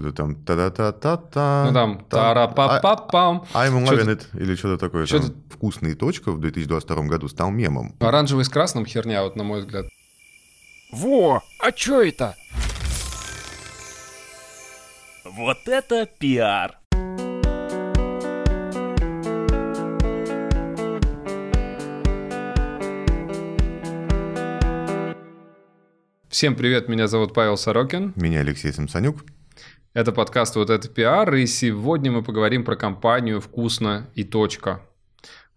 что-то там та-та-та-та-та. Ну там тара-па-па-пам. I'm Чё-то- loving it или что-то такое. Чё-то- там. Вкусный точка в 2022 году стал мемом. Оранжевый с красным херня, вот на мой взгляд. Во, а чё это? Вот это пиар! Всем привет, меня зовут Павел Сорокин. Меня Алексей Самсонюк. Это подкаст «Вот это пиар», и сегодня мы поговорим про компанию «Вкусно и точка».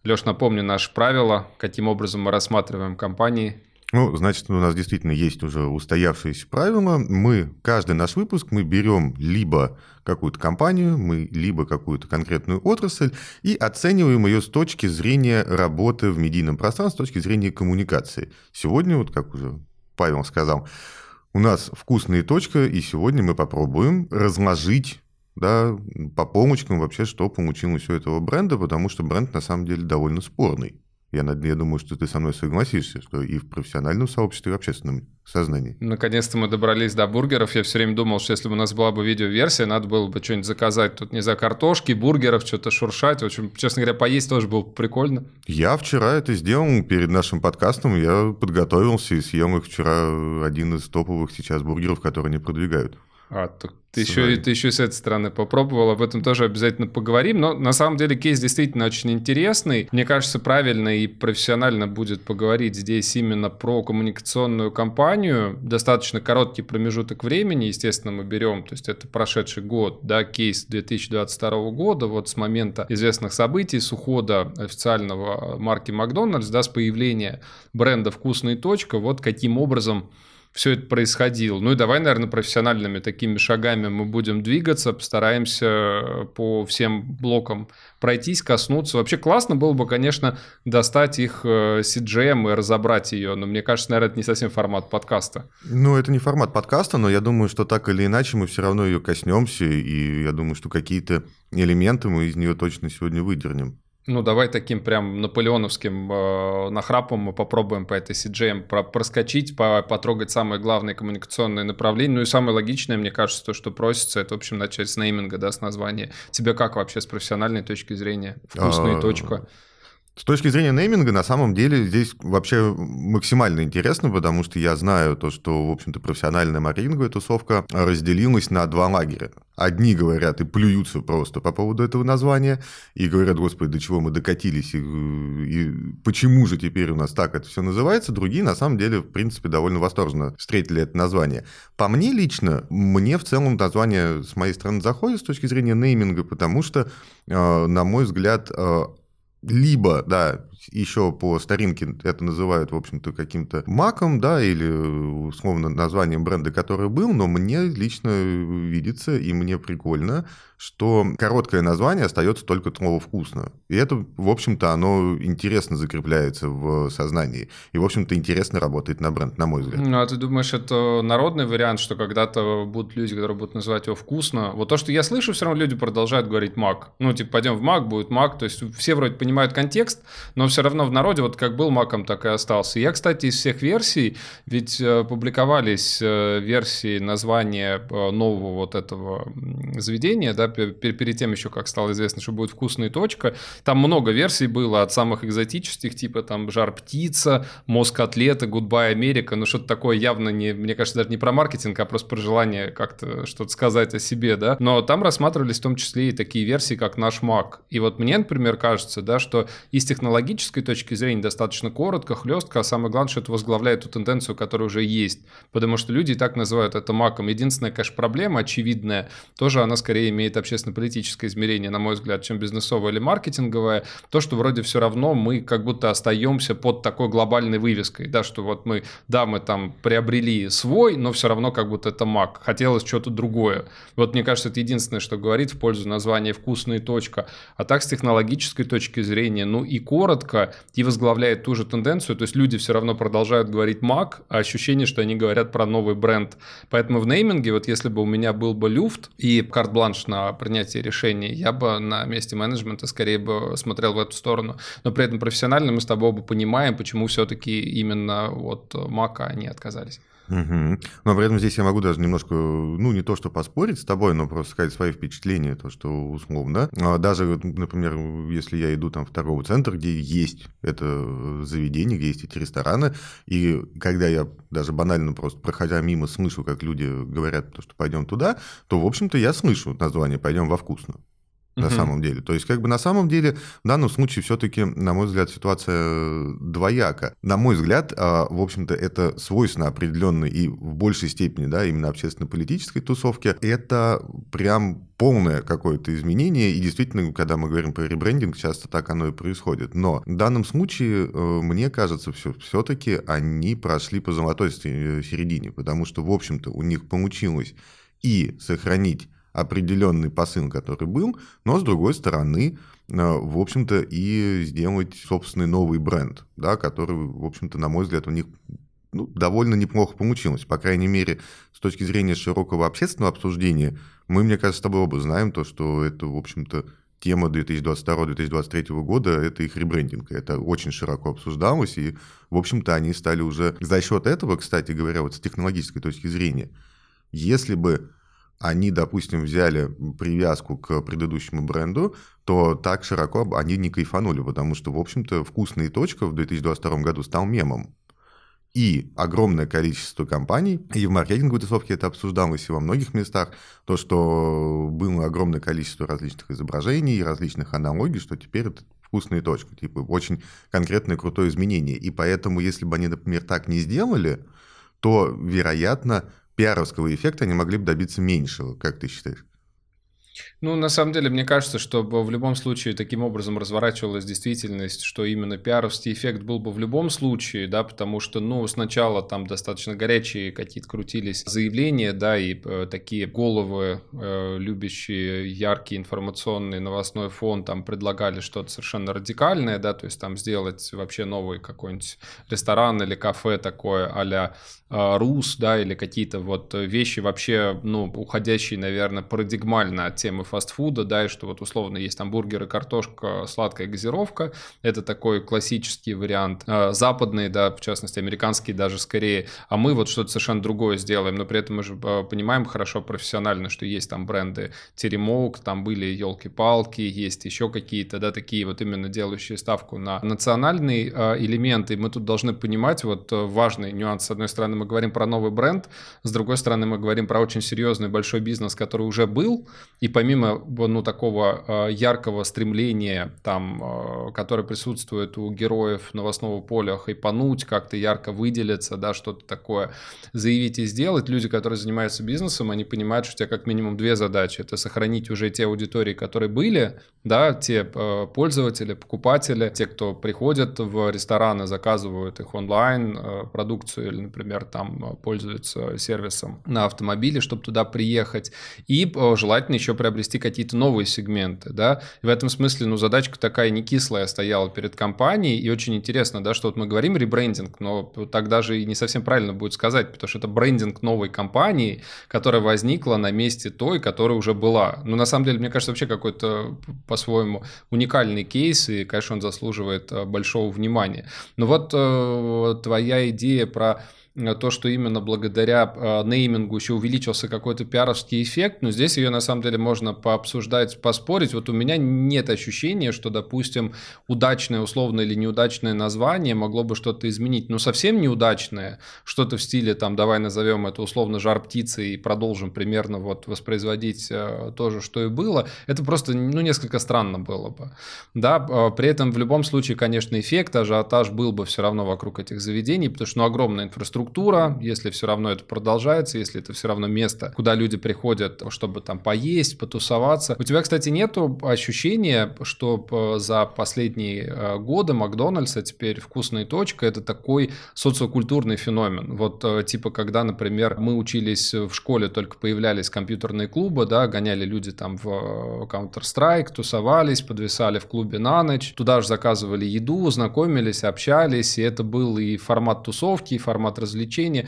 Леш, напомню наши правила, каким образом мы рассматриваем компании. Ну, значит, у нас действительно есть уже устоявшиеся правила. Мы, каждый наш выпуск, мы берем либо какую-то компанию, мы либо какую-то конкретную отрасль и оцениваем ее с точки зрения работы в медийном пространстве, с точки зрения коммуникации. Сегодня, вот как уже Павел сказал, у нас вкусная точка, и сегодня мы попробуем разложить да, по полочкам вообще, что получилось у этого бренда, потому что бренд на самом деле довольно спорный. Я, я думаю, что ты со мной согласишься, что и в профессиональном сообществе, и в общественном сознании. Наконец-то мы добрались до бургеров. Я все время думал, что если бы у нас была бы видеоверсия, надо было бы что-нибудь заказать. Тут, не знаю, картошки, бургеров, что-то шуршать. В общем, честно говоря, поесть тоже было бы прикольно. Я вчера это сделал перед нашим подкастом, я подготовился и съел их вчера один из топовых сейчас бургеров, которые они продвигают. А, так ты еще, ты еще с этой стороны попробовал, об этом тоже обязательно поговорим. Но на самом деле кейс действительно очень интересный. Мне кажется, правильно и профессионально будет поговорить здесь именно про коммуникационную кампанию. Достаточно короткий промежуток времени, естественно, мы берем, то есть это прошедший год, да, кейс 2022 года, вот с момента известных событий, с ухода официального марки Макдональдс, да, с появления бренда «Вкусная точка», вот каким образом все это происходило. Ну и давай, наверное, профессиональными такими шагами мы будем двигаться, постараемся по всем блокам пройтись, коснуться. Вообще классно было бы, конечно, достать их э, CGM и разобрать ее, но мне кажется, наверное, это не совсем формат подкаста. Ну, это не формат подкаста, но я думаю, что так или иначе мы все равно ее коснемся, и я думаю, что какие-то элементы мы из нее точно сегодня выдернем. Ну, давай таким прям наполеоновским э, нахрапом мы попробуем по этой CGM про- проскочить, по- потрогать самые главные коммуникационные направления. Ну и самое логичное, мне кажется, то, что просится, это, в общем, начать с нейминга, да, с названия. Тебе как вообще с профессиональной точки зрения? Вкусная А, точка. С точки зрения нейминга, на самом деле, здесь вообще максимально интересно, потому что я знаю то, что, в общем-то, профессиональная маркетинговая тусовка разделилась на два лагеря. Одни говорят и плюются просто по поводу этого названия, и говорят, господи, до чего мы докатились, и, и почему же теперь у нас так это все называется. Другие, на самом деле, в принципе, довольно восторженно встретили это название. По мне лично, мне в целом название с моей стороны заходит с точки зрения нейминга, потому что, э, на мой взгляд, э, либо, да, еще по старинке это называют, в общем-то, каким-то маком, да, или условно названием бренда, который был, но мне лично видится и мне прикольно, что короткое название остается только слово «вкусно». И это, в общем-то, оно интересно закрепляется в сознании. И, в общем-то, интересно работает на бренд, на мой взгляд. Ну, а ты думаешь, это народный вариант, что когда-то будут люди, которые будут называть его вкусно? Вот то, что я слышу, все равно люди продолжают говорить мак. Ну, типа, пойдем в мак, будет мак. То есть все вроде понимают контекст, но все равно в народе вот как был маком, так и остался. Я, кстати, из всех версий, ведь э, публиковались э, версии названия э, нового вот этого заведения, да, перед тем еще, как стало известно, что будет вкусная точка. Там много версий было от самых экзотических, типа там жар птица, мозг котлеты, гудбай Америка, ну что-то такое явно не, мне кажется, даже не про маркетинг, а просто про желание как-то что-то сказать о себе, да. Но там рассматривались в том числе и такие версии, как наш Mac. И вот мне, например, кажется, да, что и с технологической точки зрения достаточно коротко, хлестко, а самое главное, что это возглавляет ту тенденцию, которая уже есть. Потому что люди и так называют это маком. Единственная, конечно, проблема, очевидная, тоже она скорее имеет общественно-политическое измерение, на мой взгляд, чем бизнесовое или маркетинговое. То, что вроде все равно мы как будто остаемся под такой глобальной вывеской, да, что вот мы, да, мы там приобрели свой, но все равно как будто это мак. Хотелось что-то другое. Вот мне кажется, это единственное, что говорит в пользу названия «вкусная точка». А так, с технологической точки зрения, ну и коротко, и возглавляет ту же тенденцию, то есть люди все равно продолжают говорить мак, а ощущение, что они говорят про новый бренд. Поэтому в нейминге, вот если бы у меня был бы люфт и карт-бланш на принятие решений, я бы на месте менеджмента скорее бы смотрел в эту сторону. Но при этом профессионально мы с тобой оба понимаем, почему все-таки именно от мака они отказались. Угу. Но при этом здесь я могу даже немножко, ну, не то что поспорить с тобой, но просто сказать свои впечатления, то, что условно. А даже, например, если я иду там в торговый центр, где есть это заведение, где есть эти рестораны, и когда я даже банально просто проходя мимо слышу, как люди говорят, что пойдем туда, то, в общем-то, я слышу название «пойдем во вкусно» на угу. самом деле. То есть, как бы на самом деле, в данном случае все-таки, на мой взгляд, ситуация двояка. На мой взгляд, а, в общем-то, это свойственно определенной и в большей степени, да, именно общественно-политической тусовке. Это прям полное какое-то изменение, и действительно, когда мы говорим про ребрендинг, часто так оно и происходит. Но в данном случае, э, мне кажется, все, все-таки они прошли по золотой середине, потому что, в общем-то, у них получилось и сохранить определенный посыл, который был, но с другой стороны, э, в общем-то, и сделать собственный новый бренд, да, который, в общем-то, на мой взгляд, у них ну, довольно неплохо получилось. По крайней мере, с точки зрения широкого общественного обсуждения, мы, мне кажется, с тобой оба знаем то, что это, в общем-то, тема 2022-2023 года – это их ребрендинг. Это очень широко обсуждалось, и, в общем-то, они стали уже за счет этого, кстати говоря, вот с технологической точки зрения, если бы они, допустим, взяли привязку к предыдущему бренду, то так широко они не кайфанули, потому что, в общем-то, вкусная точка в 2022 году стал мемом. И огромное количество компаний, и в маркетинговой тусовке это обсуждалось, и во многих местах, то, что было огромное количество различных изображений, различных аналогий, что теперь это вкусная точка, типа очень конкретное крутое изменение. И поэтому, если бы они, например, так не сделали, то, вероятно, пиаровского эффекта они могли бы добиться меньшего, как ты считаешь? Ну, на самом деле, мне кажется, что в любом случае таким образом разворачивалась действительность, что именно пиаровский эффект был бы в любом случае, да, потому что, ну, сначала там достаточно горячие какие-то крутились заявления, да, и э, такие головы, э, любящие яркий информационный новостной фон, там предлагали что-то совершенно радикальное, да, то есть там сделать вообще новый какой-нибудь ресторан или кафе такое э, Рус, да, или какие-то вот вещи вообще, ну, уходящие, наверное, парадигмально от темы фастфуда, да, и что вот условно есть там бургеры, картошка, сладкая газировка, это такой классический вариант. А, западные, да, в частности, американские даже скорее, а мы вот что-то совершенно другое сделаем, но при этом мы же а, понимаем хорошо профессионально, что есть там бренды Теремок, там были елки-палки, есть еще какие-то, да, такие вот именно делающие ставку на национальный а, элемент, и мы тут должны понимать вот важный нюанс. С одной стороны, мы говорим про новый бренд, с другой стороны, мы говорим про очень серьезный большой бизнес, который уже был, и помимо ну, такого а, яркого стремления, там, а, которое присутствует у героев новостного поля, хайпануть, как-то ярко выделиться, да, что-то такое заявить и сделать, люди, которые занимаются бизнесом, они понимают, что у тебя как минимум две задачи. Это сохранить уже те аудитории, которые были, да, те а, пользователи, покупатели, те, кто приходят в рестораны, заказывают их онлайн, продукцию или, например, там пользуются сервисом на автомобиле, чтобы туда приехать, и желательно еще приобрести какие-то новые сегменты, да, и в этом смысле, ну, задачка такая не кислая стояла перед компанией, и очень интересно, да, что вот мы говорим ребрендинг, но тогда же и не совсем правильно будет сказать, потому что это брендинг новой компании, которая возникла на месте той, которая уже была. Но на самом деле, мне кажется, вообще какой-то по-своему уникальный кейс, и, конечно, он заслуживает э, большого внимания. Но вот э, твоя идея про Э, то, что именно благодаря э, неймингу еще увеличился какой-то пиаровский эффект, но здесь ее на самом деле можно пообсуждать, поспорить. Вот у меня нет ощущения, что, допустим, удачное условно или неудачное название могло бы что-то изменить. Ну, совсем неудачное, что-то в стиле, там, давай назовем это условно жар птицы и продолжим примерно вот воспроизводить э, то же, что и было, это просто, ну, несколько странно было бы. Да, э, при этом в любом случае, конечно, эффект, ажиотаж был бы все равно вокруг этих заведений, потому что, ну, огромная инфраструктура структура, если все равно это продолжается, если это все равно место, куда люди приходят, чтобы там поесть, потусоваться. У тебя, кстати, нету ощущения, что э, за последние э, годы Макдональдс, а теперь вкусная точка, это такой социокультурный феномен. Вот э, типа, когда, например, мы учились в школе, только появлялись компьютерные клубы, да, гоняли люди там в Counter-Strike, тусовались, подвисали в клубе на ночь, туда же заказывали еду, знакомились, общались, и это был и формат тусовки, и формат развлечения развлечения.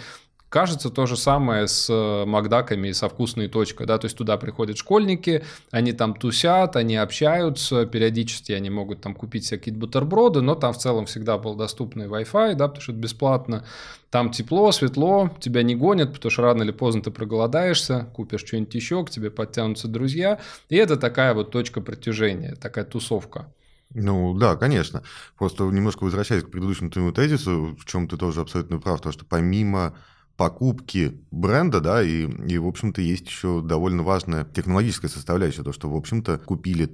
Кажется, то же самое с э, Макдаками и со вкусной точкой, да, то есть туда приходят школьники, они там тусят, они общаются, периодически они могут там купить всякие бутерброды, но там в целом всегда был доступный Wi-Fi, да, потому что это бесплатно. Там тепло, светло, тебя не гонят, потому что рано или поздно ты проголодаешься, купишь что-нибудь еще, к тебе подтянутся друзья. И это такая вот точка притяжения, такая тусовка. Ну да, конечно. Просто немножко возвращаясь к предыдущему твоему тезису, в чем ты тоже абсолютно прав, то что помимо покупки бренда, да, и, и в общем-то, есть еще довольно важная технологическая составляющая, то, что, в общем-то, купили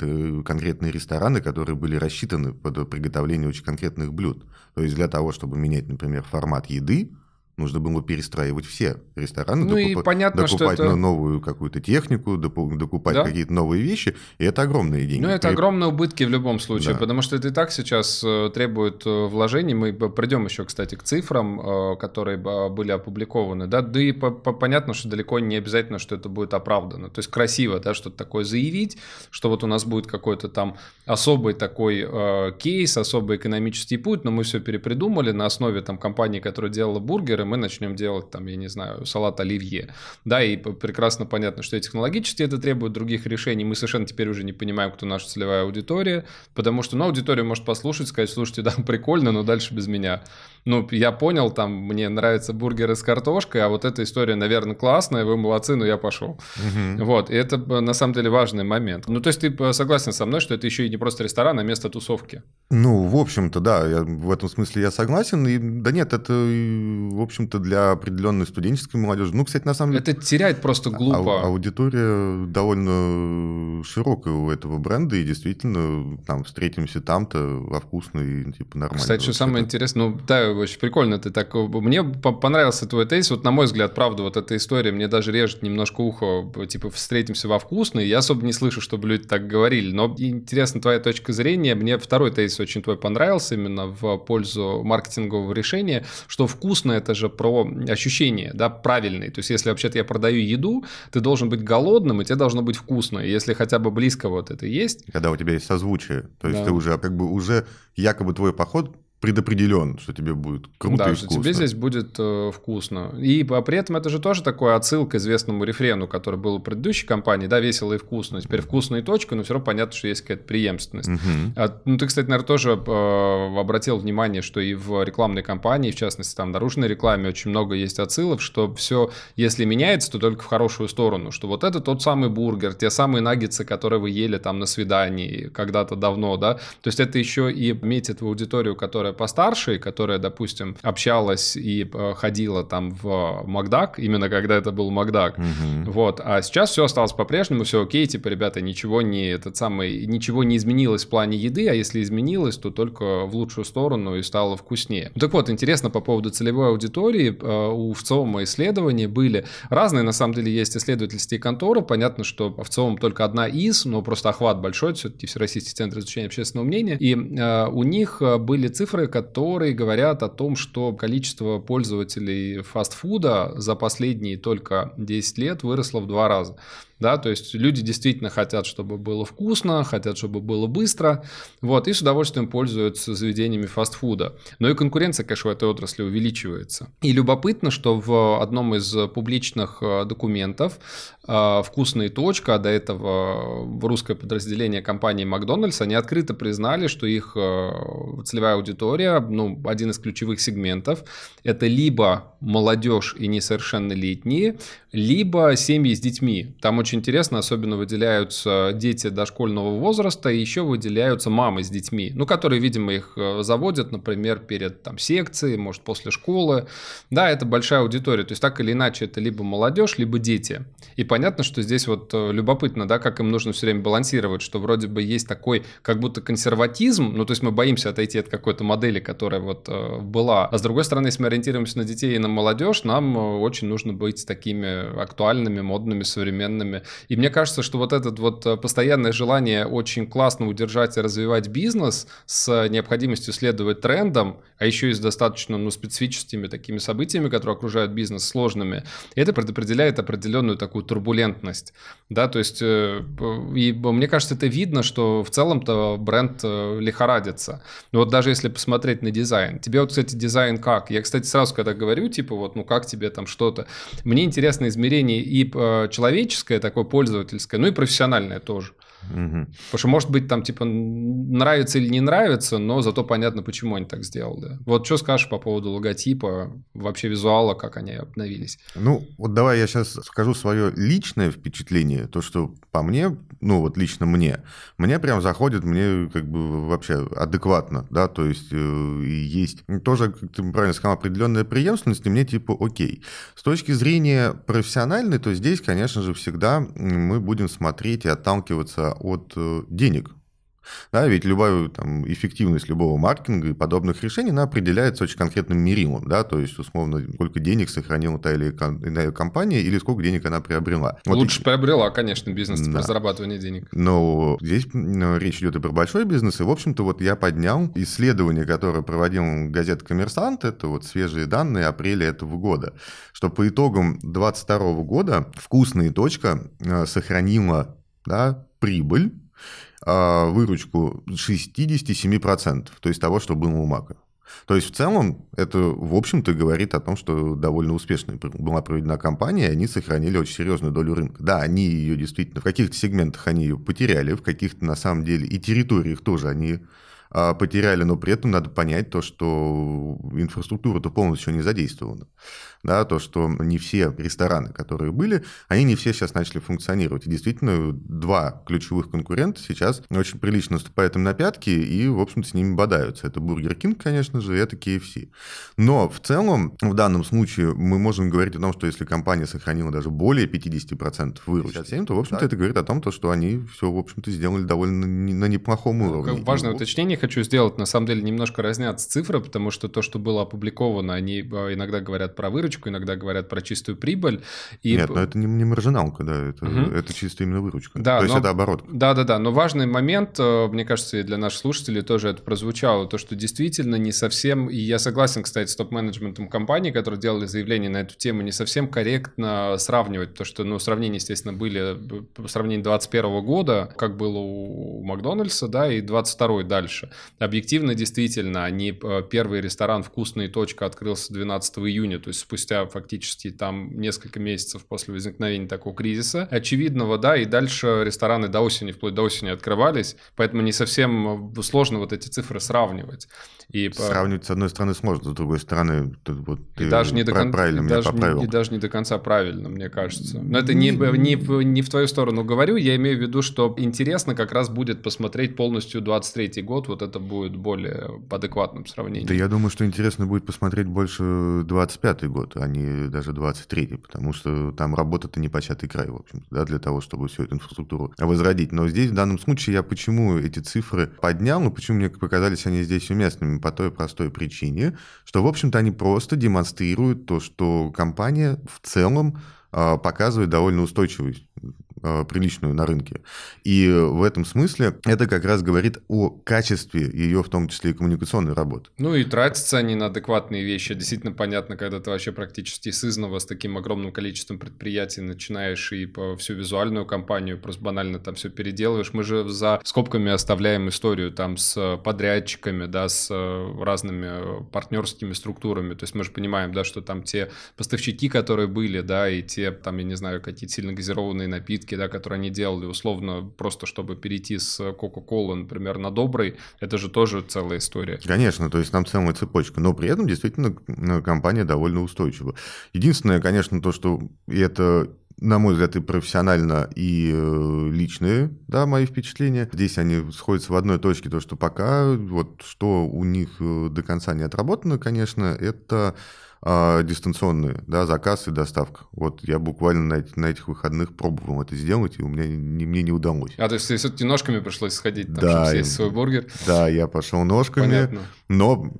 конкретные рестораны, которые были рассчитаны под приготовление очень конкретных блюд. То есть для того, чтобы менять, например, формат еды, нужно было перестраивать все рестораны, ну докуп... и понятно, докупать что это... новую какую-то технику, докупать да? какие-то новые вещи, и это огромные деньги. Ну, это При... огромные убытки в любом случае, да. потому что это и так сейчас э, требует э, вложений. Мы придем еще, кстати, к цифрам, э, которые были опубликованы, да, да и понятно, что далеко не обязательно, что это будет оправдано. То есть красиво, да, что-то такое заявить, что вот у нас будет какой-то там особый такой э, кейс, особый экономический путь, но мы все перепридумали на основе там компании, которая делала бургеры, мы начнем делать там, я не знаю, салат оливье. Да, и прекрасно понятно, что и технологически это требует других решений. Мы совершенно теперь уже не понимаем, кто наша целевая аудитория, потому что, ну, аудитория может послушать, сказать, слушайте, да, прикольно, но дальше без меня ну, я понял, там, мне нравятся бургеры с картошкой, а вот эта история, наверное, классная, вы молодцы, но я пошел. Угу. Вот, и это, на самом деле, важный момент. Ну, то есть ты согласен со мной, что это еще и не просто ресторан, а место тусовки? Ну, в общем-то, да, я, в этом смысле я согласен. И, да нет, это, в общем-то, для определенной студенческой молодежи. Ну, кстати, на самом деле... Это терять просто глупо. А, аудитория довольно широкая у этого бренда, и действительно, там, встретимся там-то во вкусной, типа, нормально. Кстати, что самое интересное, ну, да, очень прикольно ты так... Мне понравился твой тейс, вот на мой взгляд, правда, вот эта история мне даже режет немножко ухо, типа, встретимся во вкусной, я особо не слышу, чтобы люди так говорили, но интересна твоя точка зрения, мне второй тейс очень твой понравился именно в пользу маркетингового решения, что вкусно это же про ощущение, да, правильный, то есть если вообще-то я продаю еду, ты должен быть голодным, и тебе должно быть вкусно, если хотя бы близко вот это есть... Когда у тебя есть созвучие, то есть да. ты уже как бы уже якобы твой поход предопределен, что тебе будет круто да, и вкусно. что тебе здесь будет э, вкусно. И а при этом это же тоже такой отсыл к известному рефрену, который был у предыдущей компании, да, весело и вкусно. Теперь вкусно и точка, но все равно понятно, что есть какая-то преемственность. Угу. А, ну, ты, кстати, наверное, тоже э, обратил внимание, что и в рекламной кампании, в частности, там, наружной рекламе очень много есть отсылов, что все, если меняется, то только в хорошую сторону, что вот это тот самый бургер, те самые наггетсы, которые вы ели там на свидании когда-то давно, да, то есть это еще и метит в аудиторию, которая которая постарше, которая, допустим, общалась и э, ходила там в Макдак, именно когда это был Макдак. Угу. Вот. А сейчас все осталось по-прежнему, все окей, типа, ребята, ничего не этот самый, ничего не изменилось в плане еды, а если изменилось, то только в лучшую сторону и стало вкуснее. Так вот, интересно по поводу целевой аудитории. Э, у ВЦИОМа исследования были разные, на самом деле, есть исследовательские конторы. Понятно, что ВЦИОМ только одна из, но просто охват большой, все-таки Всероссийский центр изучения общественного мнения. И э, у них были цифры цифры, которые говорят о том, что количество пользователей фастфуда за последние только 10 лет выросло в два раза да, то есть люди действительно хотят, чтобы было вкусно, хотят, чтобы было быстро, вот, и с удовольствием пользуются заведениями фастфуда. Но и конкуренция, конечно, в этой отрасли увеличивается. И любопытно, что в одном из публичных э, документов э, «Вкусная точка», а до этого в русское подразделение компании «Макдональдс», они открыто признали, что их э, целевая аудитория, ну, один из ключевых сегментов, это либо молодежь и несовершеннолетние, либо семьи с детьми. Там очень интересно, особенно выделяются дети дошкольного возраста, и еще выделяются мамы с детьми, ну, которые, видимо, их э, заводят, например, перед там секцией, может, после школы. Да, это большая аудитория, то есть так или иначе это либо молодежь, либо дети. И понятно, что здесь вот э, любопытно, да, как им нужно все время балансировать, что вроде бы есть такой как будто консерватизм, ну, то есть мы боимся отойти от какой-то модели, которая вот э, была. А с другой стороны, если мы ориентируемся на детей и на молодежь, нам очень нужно быть такими актуальными, модными, современными бизнесами. И мне кажется, что вот это вот э, постоянное желание очень классно удержать и развивать бизнес с необходимостью следовать трендам, а еще и с достаточно ну, специфическими такими событиями, которые окружают бизнес, сложными, это предопределяет определенную такую турбулентность. Да, то есть, э, и мне кажется, это видно, что в целом-то бренд э, лихорадится. Вот даже если посмотреть на дизайн. Тебе вот, кстати, дизайн как? Я, кстати, сразу когда говорю, типа, вот, ну как тебе там что-то, мне интересно измерение и человеческое, такое пользовательское, ну и профессиональное тоже. Угу. Потому что, может быть, там, типа, нравится или не нравится, но зато понятно, почему они так сделали. Вот что скажешь по поводу логотипа, вообще визуала, как они обновились? Ну, вот давай я сейчас скажу свое личное впечатление, то, что по мне, ну, вот лично мне, мне прям заходит, мне как бы вообще адекватно, да, то есть э, есть тоже, как ты правильно сказал, определенная преемственность, и мне типа окей. С точки зрения профессиональной, то здесь, конечно же, всегда мы будем смотреть и отталкиваться от э, денег. Да, ведь любая там, эффективность любого маркетинга и подобных решений она определяется очень конкретным мерилом, да, то есть, условно, сколько денег сохранила та или иная компания или сколько денег она приобрела. Вот Лучше и... приобрела, конечно, бизнес да. про зарабатывание денег. Но здесь речь идет и про большой бизнес, и, в общем-то, вот я поднял исследование, которое проводил газета «Коммерсант», это вот свежие данные апреля этого года, что по итогам 2022 года «Вкусная точка» э, сохранила да, прибыль, а, выручку 67%, то есть того, что было у Мака. То есть в целом это, в общем-то, говорит о том, что довольно успешно была проведена кампания, и они сохранили очень серьезную долю рынка. Да, они ее действительно, в каких-то сегментах они ее потеряли, в каких-то, на самом деле, и территориях тоже они потеряли, но при этом надо понять то, что инфраструктура-то полностью не задействована. Да, то, что не все рестораны, которые были, они не все сейчас начали функционировать. И действительно, два ключевых конкурента сейчас очень прилично наступают им на пятки и, в общем-то, с ними бодаются. Это Бургер Кинг, конечно же, и это KFC. Но в целом, в данном случае, мы можем говорить о том, что если компания сохранила даже более 50% выручки, то, в общем-то, это говорит о том, что они все, в общем-то, сделали довольно на неплохом уровне. Важное уточнение хочу сделать. На самом деле немножко разнятся цифры, потому что то, что было опубликовано, они э, иногда говорят про выручку, иногда говорят про чистую прибыль. И... Нет, но это не, не маржиналка, да, это, угу. это чисто именно выручка. Да, то но... есть это оборот. Да, да, да. Но важный момент, э, мне кажется, и для наших слушателей тоже это прозвучало, то, что действительно не совсем, и я согласен, кстати, с топ-менеджментом компании, которые делали заявление на эту тему, не совсем корректно сравнивать, потому что, ну, сравнения, естественно, были по сравнению 2021 года, как было у Макдональдса, да, и 22 дальше. Объективно действительно, они, э, первый ресторан «Вкусная точка» открылся 12 июня, то есть спустя фактически там несколько месяцев после возникновения такого кризиса. Очевидного, да, и дальше рестораны до осени, вплоть до осени открывались, поэтому не совсем э, сложно вот эти цифры сравнивать. И Сравнивать, с одной стороны, сложно, с другой стороны, тут вот и даже не до кон... правильно и меня даже поправил. Не, и даже не до конца правильно, мне кажется. Но это не, не, не в твою сторону говорю, я имею в виду, что интересно как раз будет посмотреть полностью 23 год, вот это будет более адекватным сравнением. Да я думаю, что интересно будет посмотреть больше 25-й год, а не даже 23-й, потому что там работа-то не початый край, в общем да, для того, чтобы всю эту инфраструктуру возродить. Но здесь в данном случае я почему эти цифры поднял, и почему мне показались они здесь уместными, по той простой причине, что, в общем-то, они просто демонстрируют то, что компания в целом а, показывает довольно устойчивость приличную на рынке. И в этом смысле это как раз говорит о качестве ее, в том числе и коммуникационной работы. Ну и тратятся они на адекватные вещи. Действительно понятно, когда ты вообще практически с изного, с таким огромным количеством предприятий начинаешь и по всю визуальную кампанию просто банально там все переделываешь. Мы же за скобками оставляем историю там с подрядчиками, да, с э, разными партнерскими структурами. То есть мы же понимаем, да, что там те поставщики, которые были, да, и те там, я не знаю, какие-то сильно газированные напитки, попытки, да, которые они делали, условно, просто чтобы перейти с Coca-Cola, например, на добрый, это же тоже целая история. Конечно, то есть там целая цепочка, но при этом действительно компания довольно устойчива. Единственное, конечно, то, что это на мой взгляд, и профессионально, и э, личные, да, мои впечатления. Здесь они сходятся в одной точке, то, что пока вот что у них э, до конца не отработано, конечно, это э, дистанционные, да, заказ и доставка. Вот я буквально на, на этих выходных пробовал это сделать, и у меня не, мне не удалось. А, то есть все-таки ножками пришлось сходить, там, да, чтобы съесть свой бургер? Да, я пошел ножками, Понятно. но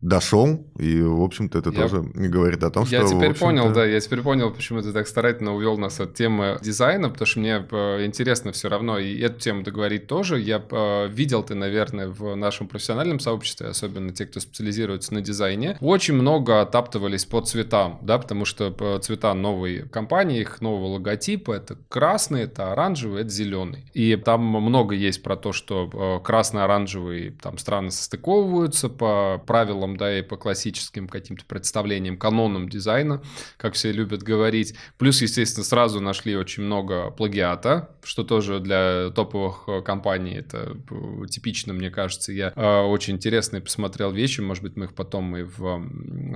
дошел, и, в общем-то, это Я- тоже говорит о том, Я что... в теперь понял, да, я теперь понял, почему ты так старательно увел нас от темы дизайна, потому что мне э, интересно все равно и эту тему договорить тоже. Я э, видел ты, наверное, в нашем профессиональном сообществе, особенно те, кто специализируется на дизайне, очень много отаптывались по цветам, да, потому что э, цвета новой компании, их нового логотипа, это красный, это оранжевый, это зеленый. И там много есть про то, что красно-оранжевый там страны состыковываются по правилам, да, и по классическим каким-то представлениям, канонам дизайна, как все любят говорить. Плюс, естественно, сразу нашли очень много плагиата, что тоже для топовых э, компаний это э, типично, мне кажется. Я э, очень интересные посмотрел вещи, может быть, мы их потом и в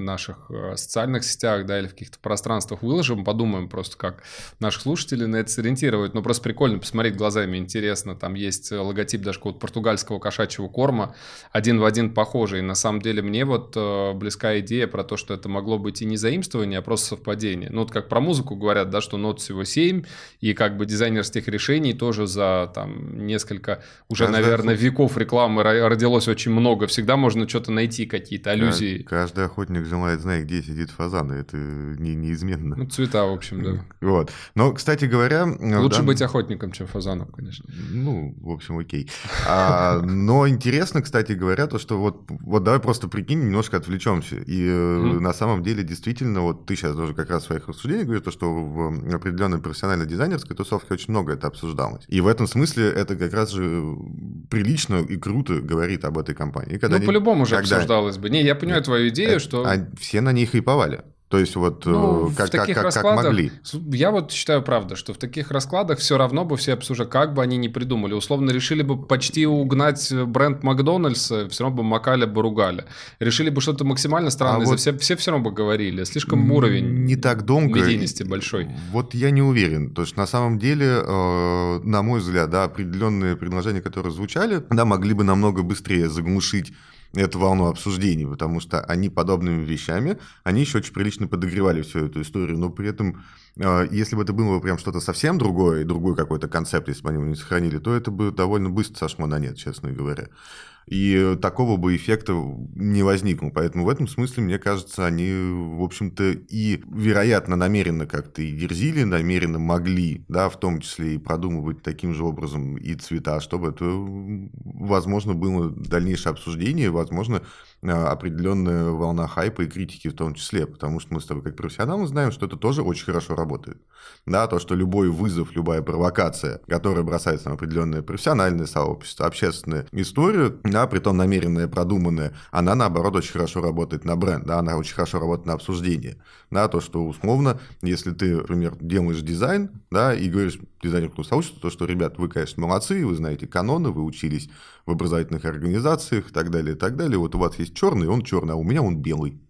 наших социальных сетях, да, или в каких-то пространствах выложим, подумаем просто, как наших слушателей на это сориентировать. Но просто прикольно посмотреть глазами, интересно. Там есть логотип даже какого-то португальского кошачьего корма, один в один похожий. На самом деле мне вот э, близка идея про то, что это могло быть и не заимствование, а просто совпадение. Ну, вот как про музыку говорят, да, что нот всего 7, и как бы дизайнерских решений тоже за там несколько, уже, Каждая наверное, веков рекламы ро- родилось очень много. Всегда можно что-то найти, какие-то ка- аллюзии. Каждый охотник желает знать, где сидит фазан, и это не, неизменно. Ну, цвета, в общем, да. Вот. Но, кстати говоря... э, Лучше быть охотником, чем фазаном, конечно. Ну, в общем, окей. А, но интересно, кстати говоря, то, что вот, вот давай просто прикинь, немножко отвлечемся. И э, Мгм. на самом деле, действительно, вот ты сейчас тоже как раз в своих рассуждениях говоришь, то, что в определенной профессиональной дизайнерской тусовке очень много это обсуждалось. И в этом смысле это как раз же прилично и круто говорит об этой компании. Когда ну, они- по-любому же когда- обсуждалось бы. Не, я понимаю Нет, твою идею, э, что... а все на них хайповали. То есть вот Ну, э, в как, как, как, как могли. я вот считаю, правда, что в таких раскладах все равно бы все обсуждали, как бы они ни придумали. Условно решили бы почти угнать бренд Макдональдса, все равно бы макали бы ругали. Решили бы что-то максимально странное, А вот- все, все все равно бы говорили. Слишком уровень не так долго. медийности большой. Вот я не уверен. То есть на самом деле, э, на мой взгляд, да, определенные предложения, которые звучали, да, могли бы намного быстрее заглушить эту волну обсуждений, потому что они подобными вещами, они еще очень прилично подогревали всю эту историю, но при этом, э, если бы это было прям что-то совсем другое, и другой какой-то концепт, если бы они его не сохранили, то это бы довольно быстро сошло на нет, честно говоря. И такого бы эффекта не возникло. Поэтому в этом смысле, мне кажется, они, в общем-то, и, вероятно, намеренно как-то и дерзили, намеренно могли, да, в том числе и продумывать таким же образом и цвета, чтобы это, возможно, было дальнейшее обсуждение, возможно, а, определенная волна хайпа и критики в том числе, потому что мы с тобой как профессионалы знаем, что это тоже очень хорошо работает. Да, то, что любой вызов, любая провокация, которая бросается на определенное профессиональное сообщество, общественную историю, да, притом намеренная, продуманная, она, наоборот, очень хорошо работает на бренд, да, она очень хорошо работает на обсуждение. Да, то, что условно, если ты, например, делаешь дизайн, да, и говоришь дизайнерскому сообществу, то, что, ребят, вы, конечно, молодцы, вы знаете каноны, вы учились в образовательных организациях и так далее, и так далее. Вот у вас есть черный, он черный, а у меня он белый.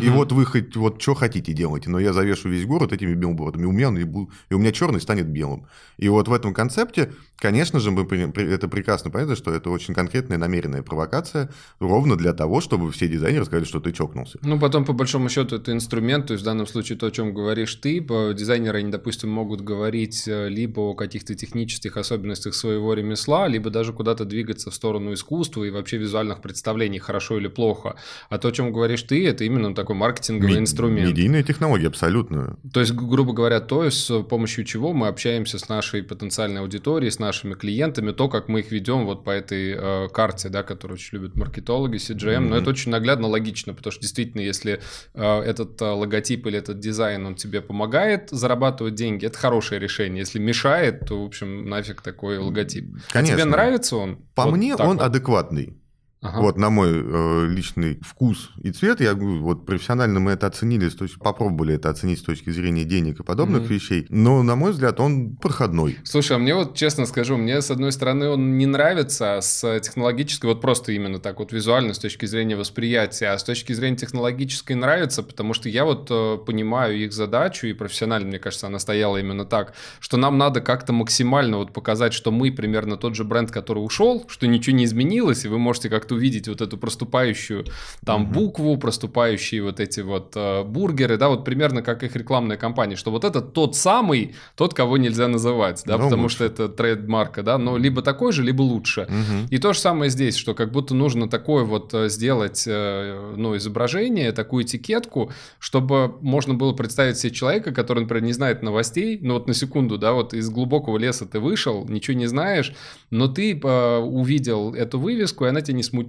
И вот вы хоть вот что хотите делайте, но я завешу весь город этими билбордами, и у меня, и у меня черный станет белым. И вот в этом концепте, конечно же, мы это прекрасно понятно, что это очень конкретная намеренная провокация, ровно для того, чтобы все дизайнеры сказали, что ты чокнулся. Ну, потом, по большому счету, это инструмент, то есть в данном случае то, о чем говоришь ты, дизайнеры, они, допустим, могут говорить э, либо о каких-то технических особенностях своего ремесла, либо даже куда-то двигаться в сторону искусства и вообще визуальных представлений, хорошо или плохо. А то, о чем говоришь ты, это именно такой маркетинговый Ме- инструмент. Медийная технология, абсолютно. То есть, гру- грубо говоря, то, с помощью чего мы общаемся с нашей потенциальной аудиторией, с нашими клиентами, то, как мы их ведем вот по этой э, карте, да, которую очень любят маркетологи, CGM. Но Мгм. это очень наглядно логично, потому что действительно, если э, этот э, логотип или этот дизайн, он тебе помогает зарабатывать деньги, это хорошее решение. Если мешает, то, в общем, нафиг такой логотип. А Конечно. тебе нравится он? По Вот мне он вот? адекватный. Ага. Вот на мой э, личный вкус и цвет, я говорю, вот профессионально мы это оценили, с точки, попробовали это оценить с точки зрения денег и подобных Мгм. вещей, но, на мой взгляд, он проходной. Слушай, а мне вот честно скажу, мне с одной стороны он не нравится, а с технологической, вот просто именно так вот визуально с точки зрения восприятия, а с точки зрения технологической нравится, потому что я вот э, понимаю их задачу, и профессионально, мне кажется, она стояла именно так, что нам надо как-то максимально вот показать, что мы примерно тот же бренд, который ушел, что ничего не изменилось, и вы можете как-то как-то увидеть вот эту проступающую там Мгм. букву, проступающие вот эти вот э, бургеры, да, вот примерно как их рекламная кампания, что вот это тот самый, тот, кого нельзя называть, да, Ну, потому лучше. что это трейдмарка, да, но либо такой же, либо лучше. Мгм. И то же самое здесь, что как будто нужно такое вот э, сделать, э, ну, изображение, такую этикетку, чтобы можно было представить себе человека, который, например, не знает новостей, ну вот на секунду, да, вот из глубокого леса ты вышел, ничего не знаешь, но ты э, увидел эту вывеску, и она тебя не смутила.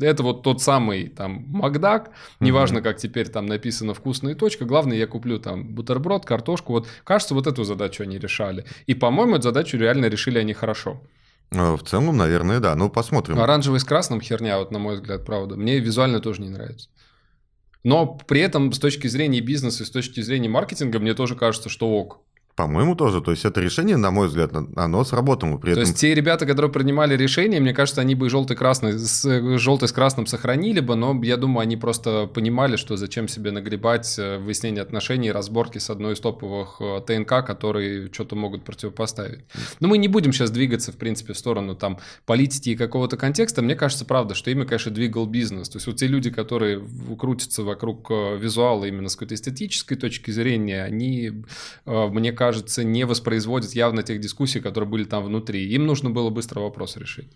Это вот тот самый там Макдак, неважно, как теперь там написано вкусная точка, главное, я куплю там бутерброд, картошку, вот кажется, вот эту задачу они решали. И, по-моему, эту задачу реально решили они хорошо. Э, В целом, наверное, да. Ну, посмотрим. Оранжевый с красным херня, вот на мой взгляд, правда. Мне визуально тоже не нравится. Но при этом с точки зрения бизнеса и с точки зрения маркетинга мне тоже кажется, что ок. По-моему, тоже. То есть, это решение, на мой взгляд, оно сработало. При То этом есть те ребята, которые принимали решение, мне кажется, они бы и желтый красный с желтый с красным сохранили бы, но я думаю, они просто понимали, что зачем себе нагребать э, выяснение отношений, разборки с одной из топовых э, ТНК, которые что-то могут противопоставить. Но мы не будем сейчас двигаться, в принципе, в сторону там политики и какого-то контекста. Мне кажется, правда, что ими, конечно, двигал бизнес. То есть вот те люди, которые крутятся вокруг э, визуала именно с какой-то эстетической точки зрения, они, мне кажется, не воспроизводят явно тех дискуссий, которые были там внутри. Им нужно было быстро вопрос решить.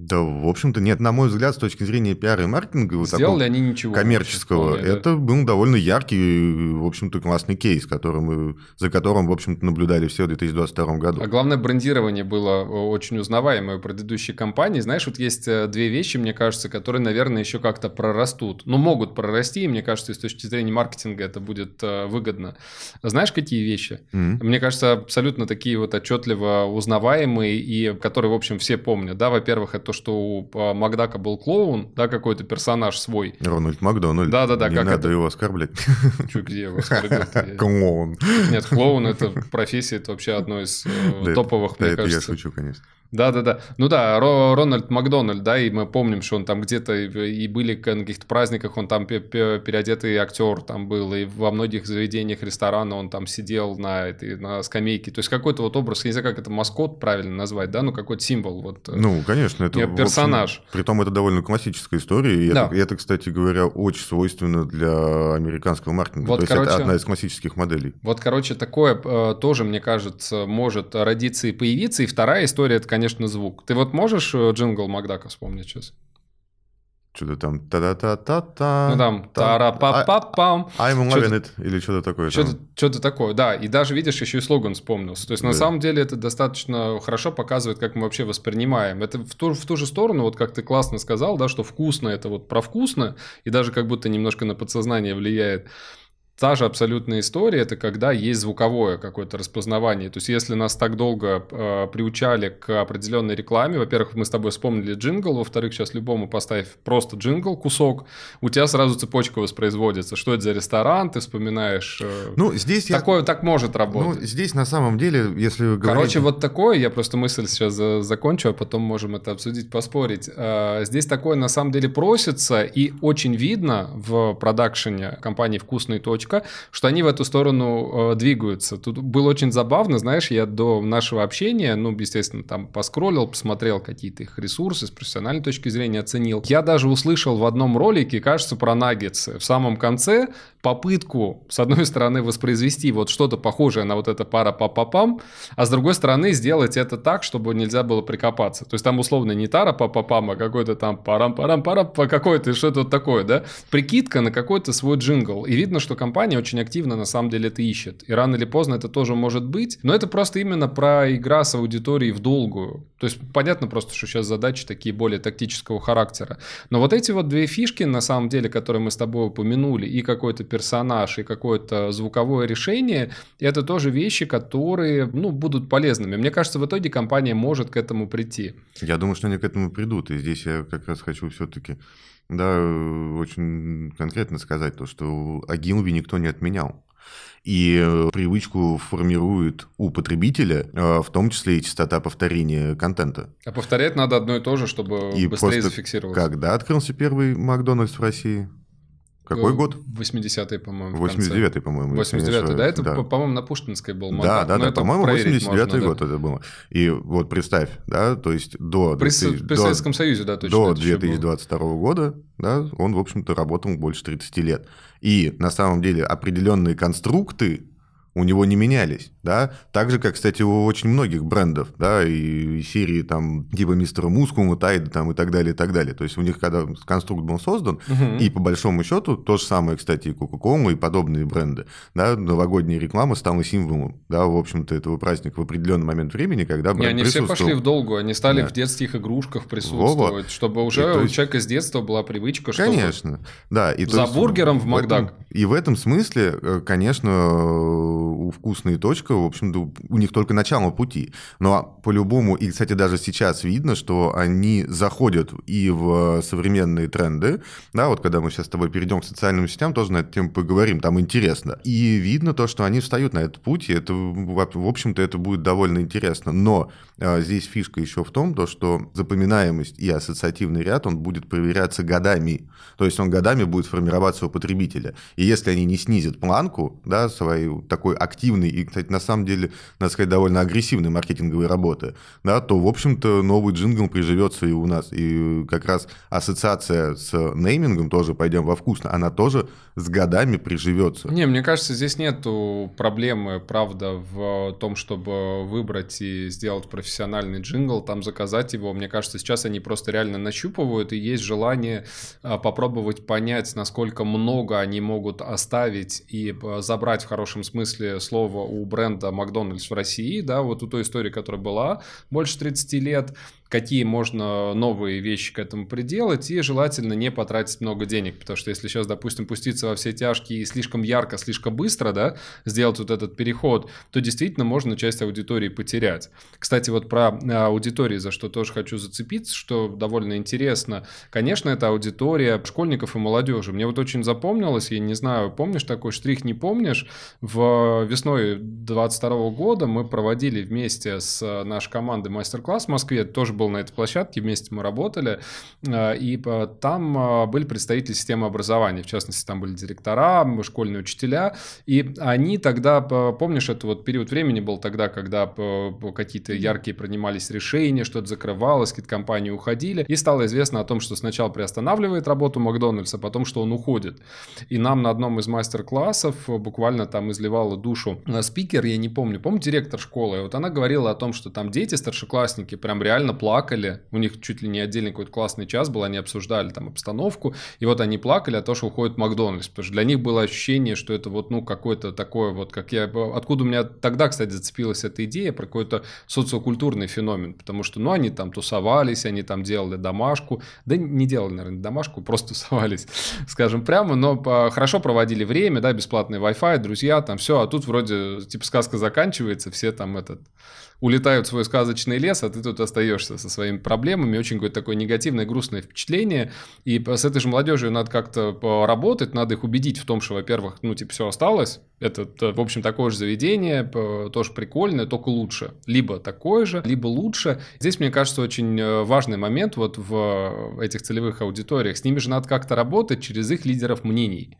Да, в общем-то, нет. На мой взгляд, с точки зрения пиара и маркетинга, вот Сделали они ничего. коммерческого, вполне, да. это был довольно яркий, в общем-то, классный кейс, который мы, за которым, в общем-то, наблюдали все в 2022 году. А главное, брендирование было э, очень узнаваемое у предыдущей компании. Знаешь, вот есть э, две вещи, мне кажется, которые, наверное, еще как-то прорастут. Ну, могут прорасти, и мне кажется, и с точки зрения маркетинга это будет э, выгодно. Знаешь, какие вещи? М. Мне кажется, абсолютно такие вот отчетливо узнаваемые и которые, в общем, все помнят. Да, во-первых, это то, что у а, Макдака был клоун, да, какой-то персонаж свой. Рональд Макдональд. Да-да-да, Не как надо это? его оскорблять. Чё, где его оскорбил-то? Я- Клоун. Нет, клоун это профессия, это вообще одно из э, топовых, мне это я кажется. шучу, конечно. Да, да, да. Ну да, Ро- Рональд Макдональд, да, и мы помним, что он там где-то и были на каких-то праздниках, он там пе- пе- переодетый актер там был, и во многих заведениях ресторана он там сидел на этой на скамейке. То есть какой-то вот образ, я не знаю, как это маскот правильно назвать, да, ну какой-то символ. Вот. э. Ну, конечно, это... В общем, персонаж. Притом это довольно классическая история, и Да. это, и это, кстати говоря, очень свойственно для американского маркетинга. Вот, То есть короче, это одна из классических моделей. Вот, короче, такое э, тоже, мне кажется, может родиться и появиться. И вторая история, это, конечно, звук. Ты вот можешь э, джингл Макдака вспомнить сейчас? Что-то там та-та-та-та-та. Ну там тара-па-па-пам. I'm Что-то- loving it, или что-то такое. Что-то, такое, да. И даже, видишь, еще и слоган вспомнился. То есть, на самом деле, это достаточно хорошо показывает, как мы вообще воспринимаем. Это в ту, в ту же сторону, вот как ты классно сказал, да, что вкусно – это вот про вкусно, и даже как будто немножко на подсознание влияет. Та же абсолютная история – это когда есть звуковое какое-то распознавание. То есть, если нас так долго э, приучали к определенной рекламе, во-первых, мы с тобой вспомнили джингл, во-вторых, сейчас любому поставь просто джингл, кусок, у тебя сразу цепочка воспроизводится. Что это за ресторан, ты вспоминаешь… э, Ну, здесь я... Такое так может Ну, работать. здесь на самом деле, если говорить... Короче, вот такое, я просто мысль сейчас за- закончу, а потом можем это обсудить, поспорить. А, Здесь такое на самом деле просится, и очень видно в продакшене компании «Вкусная точка», что они в эту сторону э, двигаются. Тут было очень забавно, знаешь, я до нашего общения, ну, естественно, там поскроллил, посмотрел какие-то их ресурсы с профессиональной точки зрения, оценил. Я даже услышал в одном ролике, кажется, про наггетсы. В самом конце попытку, с одной стороны, воспроизвести вот что-то похожее на вот это пара па па пам а с другой стороны сделать это так, чтобы нельзя было прикопаться. То есть там условно не тара па па пам а какой-то там парам парам парам по какой-то что-то такое, да? Прикидка на какой-то свой джингл. И видно, что компания очень активно на самом деле это ищет. И рано или поздно это тоже может быть. Но это просто именно про игра с аудиторией в долгую. То есть понятно просто, что сейчас задачи такие более тактического характера. Но вот эти вот две фишки, на самом деле, которые мы с тобой упомянули, и какой-то персонаж, и какое-то звуковое решение, это тоже вещи, которые, ну, будут полезными. Мне кажется, в итоге компания может к этому прийти. Я думаю, что они к этому придут. И здесь я как раз хочу все-таки да, э, очень конкретно сказать то, что Агилви никто не отменял. И э, привычку формирует у потребителя, э, в том числе и частота повторения контента. А повторять надо одно и то же, чтобы И быстрее зафиксироваться. Когда открылся первый Макдональдс в России? Какой год? 80-е, по-моему. в конце. 89-й, по-моему. если не 89-й, да? Это, по- по-моему, на Пушкинской был Да, Макдак. да, Но да, по-моему, проверить 89-й можно, да. год это было. И вот представь, да, то есть до, При, 2000 при до- Советском Союзе, да, точно. до это ещё было. 2022 года, да, он, в общем-то, работал больше 30 лет. И на самом деле определенные конструкты у него не менялись, да, так же, как, кстати, у очень многих брендов, да, и, и серии там типа Мистера Мускума, Тайда там и так далее, и так далее. То есть у них, когда конструкт был создан, Мгм. и по большому счету то же самое, кстати, и Coca-Cola, и подобные бренды, да, новогодняя реклама стала символом, да, в общем-то, этого праздника в определенный момент времени, когда Не, бренд они все пошли в долгу, они стали Да. в детских игрушках присутствовать, Во-во. чтобы уже И у есть- человека с детства была привычка, что Конечно, да. И За есть бургером в этом- Макдак. И в этом смысле, э, конечно, у «Вкусная точка», в общем-то, у них только начало пути. Но по-любому, и, кстати, даже сейчас видно, что они заходят и в современные тренды, да, вот когда мы сейчас с тобой перейдем к социальным сетям, тоже на эту тему поговорим, там интересно. И видно то, что они встают на этот путь, и это, в общем-то, это будет довольно интересно. Но э, здесь фишка еще в том, то, что запоминаемость и ассоциативный ряд, он будет проверяться годами. То есть он годами будет формироваться у потребителя. И если они не снизят планку, да, своей такой активной и, кстати, на самом деле, надо сказать, довольно агрессивной маркетинговой работы, да, то, в общем-то, новый джингл приживется и у нас. И как раз ассоциация с неймингом тоже пойдем во вкусно, она тоже с годами приживется. Не, мне кажется, здесь нету проблемы, правда, в том, чтобы выбрать и сделать профессиональный джингл, там заказать его. Мне кажется, сейчас они просто реально нащупывают, и есть желание а, попробовать понять, насколько много они могут оставить и а, забрать в хорошем смысле слова у бренда Макдональдс в России, да, вот у той истории, которая была больше 30 лет, какие можно новые вещи к этому приделать, и желательно не потратить много денег, потому что если сейчас, допустим, пуститься во все тяжкие и слишком ярко, слишком быстро, да, сделать вот этот переход, то действительно можно часть аудитории потерять. Кстати, вот про э, аудитории, за что тоже хочу зацепиться, что довольно интересно. Конечно, это аудитория школьников и молодежи. Мне вот очень запомнилось, я не знаю, помнишь такой штрих, не помнишь, в весной 22 года мы проводили вместе с э, нашей командой мастер-класс в Москве, тоже был на этой площадке, вместе мы работали, э, и э, там э, были представители системы образования, в частности, там были директора, школьные учителя, и они тогда, помнишь, это вот период времени был тогда, когда какие-то яркие принимались решения, что-то закрывалось, какие-то компании уходили, и стало известно о том, что сначала приостанавливает работу Макдональдс, а потом, что он уходит. И нам на одном из мастер-классов э, буквально там изливала душу спикер, я не помню, помню, директор школы, вот она говорила о том, что там дети, старшеклассники, прям реально плакали, у них чуть ли не отдельный какой-то классный час был, они обсуждали там обстановку, и вот они плакали о том, что уходит Макдональдс, потому что для них было ощущение, что это вот, ну, какое-то такое вот, как я, откуда у меня тогда, кстати, зацепилась эта идея про какой-то социокультурный феномен, потому что, ну, они там тусовались, они там делали домашку, да не делали, наверное, домашку, просто тусовались, скажем прямо, но хорошо проводили время, да, бесплатный Wi-Fi, друзья, там все, тут вроде, типа, сказка заканчивается, все там этот улетают в свой сказочный лес, а ты тут остаешься со своими проблемами. Очень какое-то такое негативное, грустное впечатление. И с этой же молодежью надо как-то поработать, надо их убедить в том, что, во-первых, ну, типа, все осталось. Это, в общем, такое же заведение, тоже прикольное, только лучше. Либо такое же, либо лучше. Здесь, мне кажется, очень э, важный момент вот в этих целевых аудиториях. С ними же надо как-то работать через их лидеров мнений.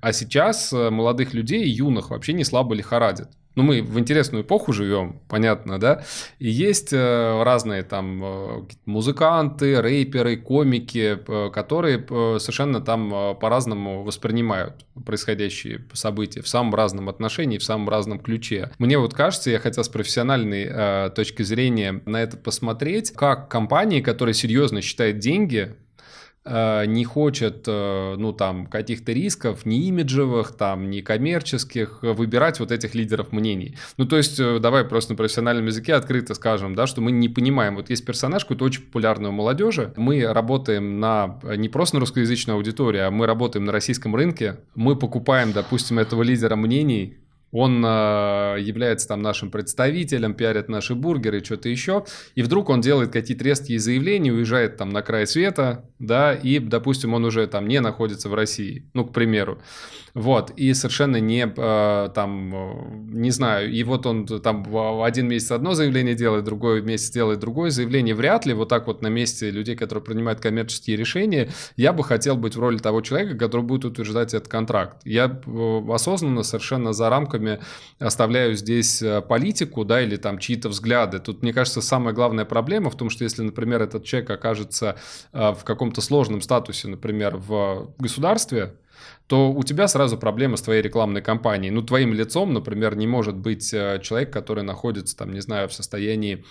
А сейчас э, молодых людей, юных, вообще не слабо лихорадит. Ну, мы в интересную эпоху живем, понятно, да? И есть э, разные там э, музыканты, рэперы, комики, которые совершенно там по-разному воспринимают происходящие события в самом разном отношении, в самом разном ключе. Мне вот кажется, я хотел с профессиональной точки зрения на это посмотреть, как компании, которые серьезно считают деньги, не хочет, э, ну, там, каких-то рисков, ни имиджевых, там, ни коммерческих, э, выбирать вот этих лидеров мнений. Ну, то есть, э, давай просто на профессиональном языке открыто скажем, да, что мы не понимаем, вот есть персонаж какой-то очень популярный у молодежи, мы работаем на, э, не просто на русскоязычную аудиторию, а мы работаем на российском рынке, мы покупаем, допустим, этого лидера мнений, он э, является там нашим представителем, пиарит наши бургеры, что-то еще, и вдруг он делает какие-то резкие заявления, уезжает там на край света, да, и, допустим, он уже там не находится в России, ну, к примеру, вот, и совершенно не, э, там, э, не знаю, и вот он там один месяц одно заявление делает, другой месяц делает другое заявление, вряд ли вот так вот на месте людей, которые принимают коммерческие решения, я бы хотел быть в роли того человека, который будет утверждать этот контракт. Я э, осознанно совершенно за рамками оставляю здесь политику, да, или там чьи-то взгляды. Тут, мне кажется, самая главная проблема в том, что если, например, этот человек окажется в каком-то сложном статусе, например, в государстве, то у тебя сразу проблема с твоей рекламной кампанией. Ну, твоим лицом, например, не может быть э, человек, который находится, там, не знаю, в состоянии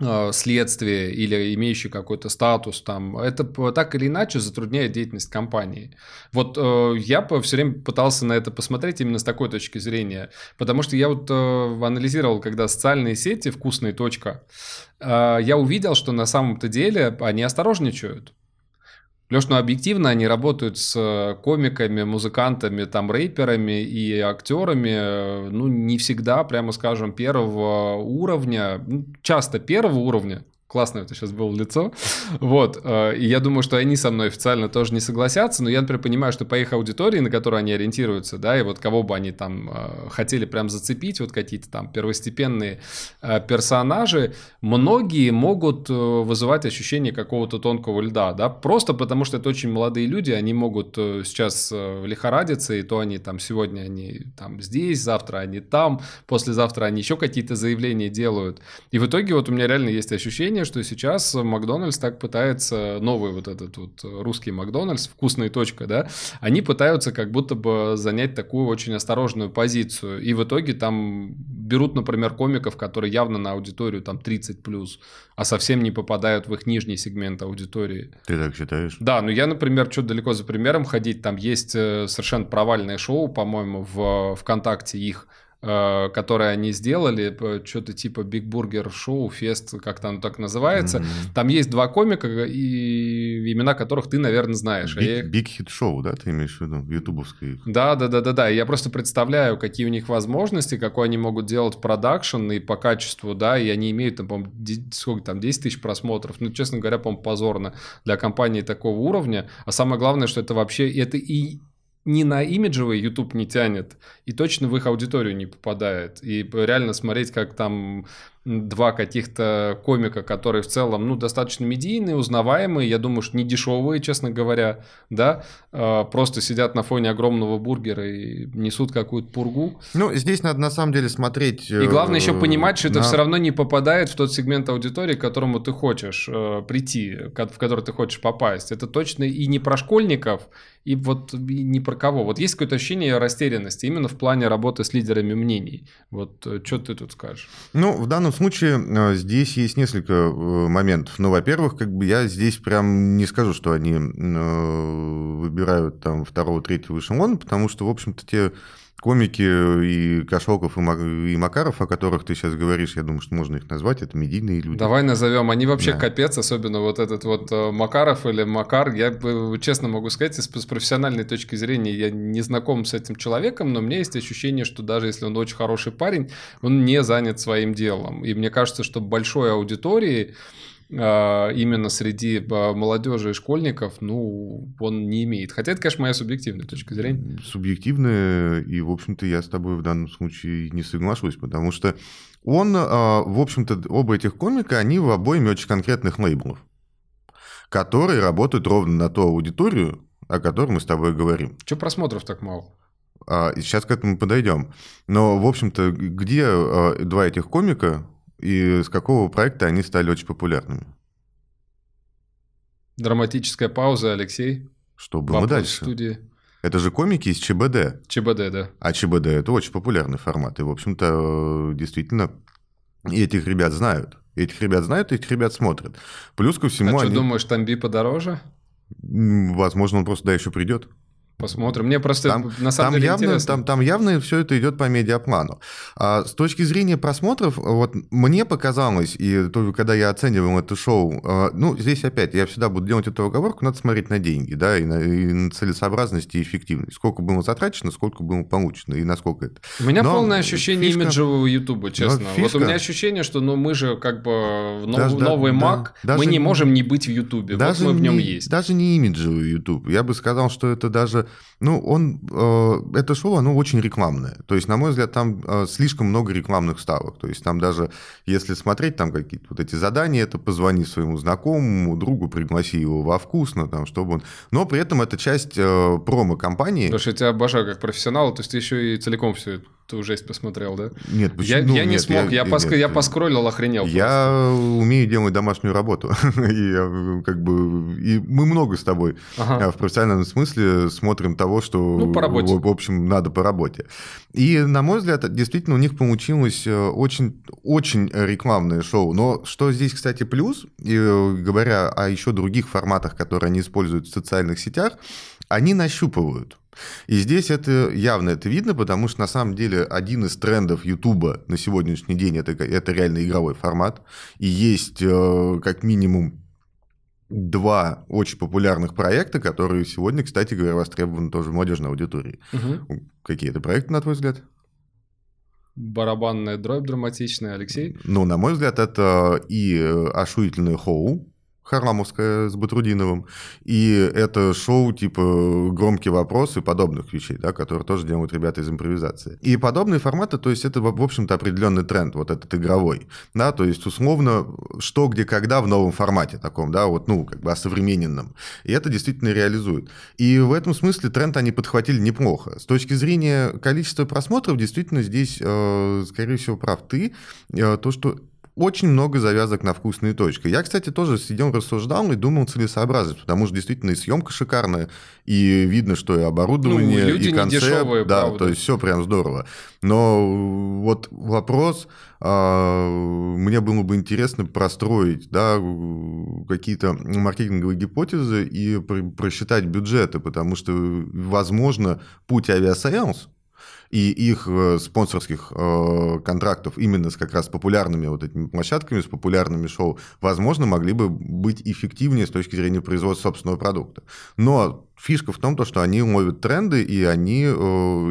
Э, следствие или имеющий какой-то статус там, это так или иначе затрудняет деятельность компании. Вот э, я все время пытался на это посмотреть именно с такой точки зрения, потому что я вот э, анализировал, когда социальные сети «Вкусная точка», э, я увидел, что на самом-то деле они осторожничают. Леш, ну объективно они работают с э, комиками, музыкантами, там рэперами и актерами, э, ну не всегда, прямо скажем, первого уровня, часто первого уровня, Классное это сейчас было лицо. Вот. Э, и я думаю, что они со мной официально тоже не согласятся, но я, например, понимаю, что по их аудитории, на которую они ориентируются, да, и вот кого бы они там э, хотели прям зацепить, вот какие-то там первостепенные э, персонажи, многие могут вызывать ощущение какого-то тонкого льда, да, просто потому что это очень молодые люди, они могут сейчас лихорадиться, и то они там сегодня они там здесь, завтра они там, послезавтра они еще какие-то заявления делают. И в итоге вот у меня реально есть ощущение, ощущение, что сейчас Макдональдс так пытается, новый вот этот вот русский Макдональдс, вкусная точка, да, они пытаются как будто бы занять такую очень осторожную позицию. И в итоге там берут, например, комиков, которые явно на аудиторию там 30 плюс, а совсем не попадают в их нижний сегмент аудитории. Ты так считаешь? Да, ну я, например, что далеко за примером ходить, там есть э, совершенно провальное шоу, по-моему, в ВКонтакте их, Э, которое они сделали, что-то типа Big Burger Show, Фест, как там так называется. Mm-hmm. Там есть два комика, и имена которых ты, наверное, знаешь. Big Hit Show, да, ты имеешь в виду? Ютубовский. Да, да, да, да, да. Я просто представляю, какие у них возможности, какой они могут делать продакшн и по качеству, да, и они имеют, там, по-моему, сколько там, 10 тысяч просмотров. Ну, честно говоря, по-моему, позорно для компании такого уровня. А самое главное, что это вообще, это и ни на имиджевый YouTube не тянет, и точно в их аудиторию не попадает. И реально смотреть, как там два каких-то комика, которые в целом, ну, достаточно медийные, узнаваемые, я думаю, что не дешевые, честно говоря, да, а, просто сидят на фоне огромного бургера и несут какую-то пургу. Ну, здесь надо на самом деле смотреть... И главное еще э, понимать, что на... это все равно не попадает в тот сегмент аудитории, к которому ты хочешь э, прийти, в который ты хочешь попасть. Это точно и не про школьников, и вот и не про кого. Вот есть какое-то ощущение растерянности именно в плане работы с лидерами мнений. Вот э, что ты тут скажешь? Ну, в данном случае э, здесь есть несколько э, моментов. Ну, во-первых, как бы я здесь прям не скажу, что они выбирают там второго, третьего эшелона, потому что, в общем-то, те комики и Кошелков, и Макаров, о которых ты сейчас говоришь, я думаю, что можно их назвать, это медийные люди. Давай назовем. Они вообще да. капец, особенно вот этот вот э, Макаров или Макар. Я честно могу сказать, с профессиональной точки зрения, я не знаком с этим человеком, но у меня есть ощущение, что даже если он очень хороший парень, он не занят своим делом. И мне кажется, что большой аудитории именно среди а, молодежи и школьников, ну, он не имеет. Хотя это, конечно, моя субъективная точка зрения. Субъективная, и, в общем-то, я с тобой в данном случае не соглашусь, потому что он, а, в общем-то, оба этих комика, они в обоими очень конкретных лейблов, которые работают ровно на ту аудиторию, о которой мы с тобой говорим. Че просмотров так мало? Сейчас к этому подойдем. Но, в общем-то, где два этих комика и с какого проекта они стали очень популярными? Драматическая пауза, Алексей. Что было Вопрос дальше? студии. Это же комики из ЧБД. ЧБД, да. А ЧБД – это очень популярный формат. И, в общем-то, действительно, этих ребят знают. Этих ребят знают, этих ребят смотрят. Плюс ко всему А они... что, думаешь, там би подороже? Возможно, он просто да еще придет. Посмотрим. Мне просто Там, на самом там деле явно, интересно. там, там явно все это идет по медиаплану. А с точки зрения просмотров, вот мне показалось, и только когда я оценивал это шоу, а, ну, здесь опять, я всегда буду делать эту оговорку, надо смотреть на деньги, да, и на, и на целесообразность и эффективность. Сколько было затрачено, сколько было получено, и насколько это. У меня Но полное ощущение фишка- имиджевого Ютуба, честно. Вот фишка- у меня ощущение, что ну, мы же как бы в нов- Даже- да, новый да, Mac, мы даже не не- можем не быть в Ютубе. Вот мы в нем не, есть. Даже не имиджевый YouTube. Я бы сказал, что это даже... Ну, он... э, это шоу, оно очень рекламное. То есть, на мой взгляд, там э, слишком много рекламных ставок. То есть, там даже, если смотреть там какие-то вот эти задания, это позвони своему знакомому, другу, пригласи его во вкусно, там, чтобы он... Но при этом это часть э, промо-компании. Потому что я тебя обожаю как профессионала, то есть ты еще и целиком всю эту жесть посмотрел, да? Нет, Я, почему? я не Нет, смог, я, поск- нет, я поскроллил, охренел. Я умею делать домашнюю работу. и я, как бы... И мы много с тобой просто. Ага. А в профессиональном смысле смотрим того, что, Ну, по работе. в, в общем, надо по работе. И, на мой взгляд, действительно у них получилось э, очень, очень рекламное шоу. Но что здесь, кстати, плюс, и, э, говоря о еще других форматах, которые они используют в социальных сетях, они нащупывают. И здесь это явно это видно, потому что на самом деле один из трендов Ютуба на сегодняшний день это, это реально игровой формат. И есть э, как минимум два очень популярных проекта, которые сегодня, кстати говоря, востребованы тоже молодежной аудитории. Мгм. Какие это проекты, на твой взгляд? Барабанная дробь драматичная, Алексей. Ну, на мой взгляд, это и э, ошуительное хоу, Харламовская с Батрудиновым, и это шоу типа «Громкий вопрос» и подобных вещей, да, которые тоже делают ребята из импровизации. И подобные форматы, то есть это, в общем-то, определенный тренд, вот этот игровой, да, то есть условно что, где, когда в новом формате таком, да, вот, ну, как бы осовремененном. И это действительно реализует. И в этом смысле тренд они подхватили неплохо. С точки зрения количества просмотров, действительно, здесь, э, скорее всего, прав ты, э, то, что очень много завязок на Вкусно и точка. Я, кстати, тоже сидел, рассуждал и думал целесообразность, потому что действительно и съемка шикарная, и видно, что и оборудование, Ну, и концепт, дешевые, да, правда. то есть все прям здорово. Но вот вопрос, а, мне было бы интересно простроить, да, какие-то маркетинговые гипотезы и пр- просчитать бюджеты, потому что, возможно, путь авиасейлс и их э, спонсорских э, контрактов именно с как раз популярными вот этими площадками, с популярными шоу, возможно, могли бы быть эффективнее с точки зрения производства собственного продукта. Но фишка в том, то, что они ловят тренды и они э,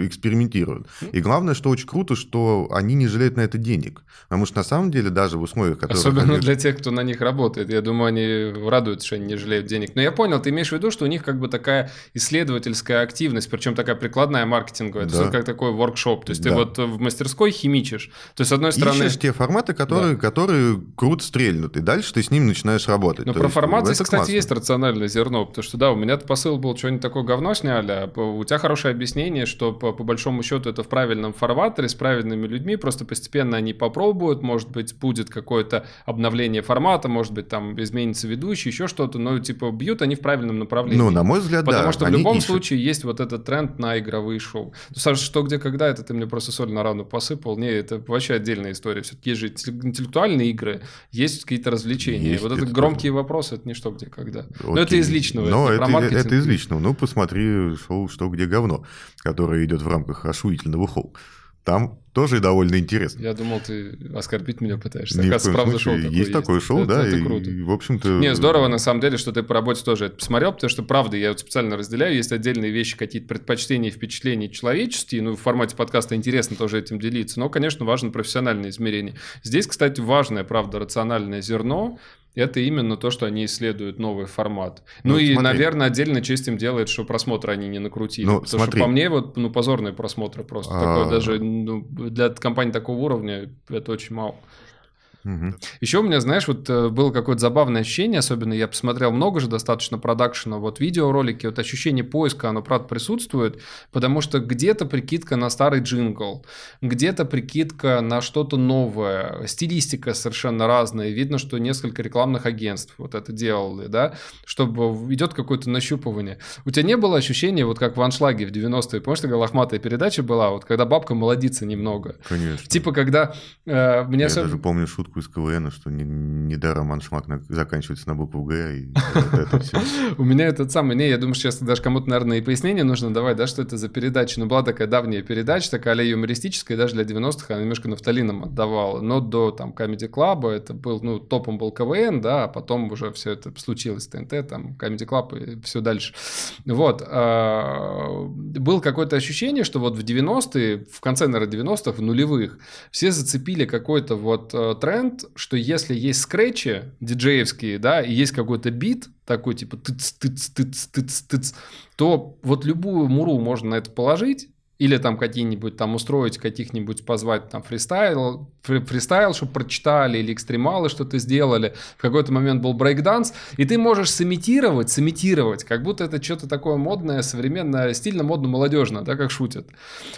экспериментируют. И главное, что очень круто, что они не жалеют на это денег. Потому что на самом деле даже в условиях, которые... Особенно они- для тех, кто на них работает. Я думаю, они радуются, что они не жалеют денег. Но я понял, ты имеешь в виду, что у них как бы такая исследовательская активность, причем такая прикладная маркетинговая. Да. это как такой воркшоп. То есть ты Да. вот в мастерской химичишь. То есть, с одной стороны... Ищешь те форматы, которые, которые круто стрельнут, и дальше ты с ними начинаешь работать. Но То про есть, формат здесь, кстати, классно. есть рациональное зерно, потому что, да, у меня посыл был, что-нибудь такое говно сняли, а у тебя хорошее объяснение, что по, по большому счету это в правильном форматоре, с правильными людьми, просто постепенно они попробуют, может быть, будет какое-то обновление формата, может быть, там изменится ведущий, еще что-то, но, типа, бьют они в правильном направлении. Ну, на мой взгляд, Потому да. что в любом ищут. случае есть вот этот тренд на игровые шоу. Ну, Саша, что, где, когда, это ты мне просто соль на рану посыпал. Не, это вообще отдельная история. Все-таки есть же интеллектуальные игры, есть какие-то развления. Есть, вот это это громкие вопросы, это не что, где, когда. Но это Окей. из личного, Но это, это, это из личного. Ну, посмотри шоу «Что, где, говно», которое идет в рамках ошуительного шоу. Там тоже довольно интересно. Я думал, ты оскорбить меня пытаешься. Ни Оказывается, правда, шоу такое есть такое шоу, Это- да, это и, круто. и, в общем-то... Не, здорово, на самом деле, что ты по работе тоже это посмотрел, потому что, правда, я вот специально разделяю, есть отдельные вещи, какие-то предпочтения и впечатления человеческие, ну, в формате подкаста интересно тоже этим делиться, но, конечно, важно профессиональное измерение. Здесь, кстати, важное, правда, рациональное зерно, это именно то, что они исследуют новый формат. Ну, Ну, и, смотри. наверное, отдельно честь им делает, что просмотры они не накрутили. Ну, потому смотри. что по мне, вот, ну, позорные просмотры просто. А. Такое даже ну, для компании такого уровня это очень мало. Мгм. Еще у меня, знаешь, вот э, было какое-то забавное ощущение, особенно я посмотрел много же достаточно продакшена, вот видеоролики, вот ощущение поиска, оно, правда, присутствует, потому что где-то прикидка на старый джингл, где-то прикидка на что-то новое, стилистика совершенно разная, видно, что несколько рекламных агентств вот это делали, да, чтобы идет какое-то нащупывание. У тебя не было ощущения, вот как в аншлаге в 90-е, помнишь, такая лохматая передача была, вот когда бабка молодится немного, Конечно. Типа, когда э, мне Я особ- даже помню шутку шутку из КВН, что не- недаром аншмак на- заканчивается на букву Г, и это все. У меня этот самый, не, я думаю, сейчас даже кому-то, наверное, и пояснение нужно давать, да, что это за передача. Ну, была такая давняя передача, такая а юмористическая, даже для 90-х она немножко нафталином отдавала. Но до там Comedy Club это был, ну, топом был КВН, да, а потом уже все это случилось, ТНТ, там, Comedy Club и все дальше. Вот. а, Было какое-то ощущение, что вот в 90-е, в конце, наверное, 90-х, в нулевых, все зацепили какой-то вот э, тренд, что если есть скретчи диджеевские, да, и есть какой-то бит, такой типа тыц, тыц, тыц, тыц, тыц, то вот любую муру можно на это положить, или там какие-нибудь там устроить, каких-нибудь позвать там фристайл, фри- фристайл, чтобы прочитали, или экстремалы что-то сделали. В какой-то момент был брейкданс, и ты можешь сымитировать, сымитировать, как будто это что-то такое модное, современное, стильно, модно, молодежно, да, как шутят.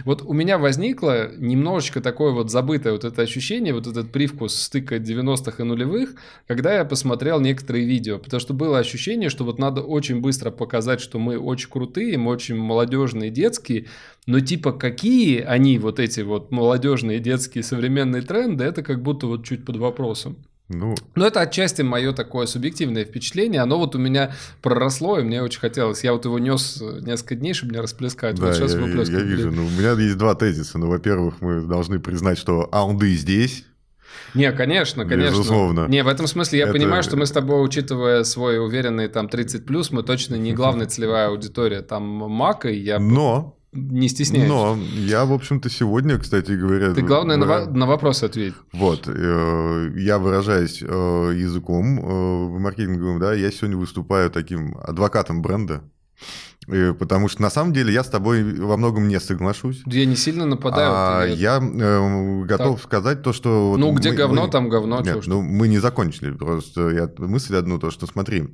Вот у меня возникло немножечко такое вот забытое вот это ощущение, вот этот привкус стыка 90-х и нулевых, когда я посмотрел некоторые видео, потому что было ощущение, что вот надо очень быстро показать, что мы очень крутые, мы очень молодежные, детские, но типа какие они вот эти вот молодежные, детские, современные тренды, это как будто вот чуть под вопросом. Ну, Но это отчасти мое такое субъективное впечатление. Оно вот у меня проросло, и мне очень хотелось. Я вот его нес несколько дней, чтобы меня расплескать. да, вот сейчас я, я- вижу. Ну, у меня есть два тезиса. Ну, во-первых, мы должны признать, что аунды здесь. Не, конечно, конечно. Безусловно. Не, в этом смысле я Это- понимаю, что мы с тобой, учитывая свой уверенный там 30+, мы точно не главная целевая аудитория. Там Мак, и я Но, не стесняюсь. но я, в общем-то, сегодня, кстати говоря... Ты главное на, в- во- на вопрос ответь. Вот, э, я выражаюсь э, языком э, маркетинговым, да, я сегодня выступаю таким адвокатом бренда, потому что на самом деле я с тобой во многом не соглашусь. Я не сильно нападаю. А я э, готов сказать то, что... вот ну, где мы- говно, мы- там говно. Нет, ну мы не закончили. Просто я мысль одну, то, что смотри,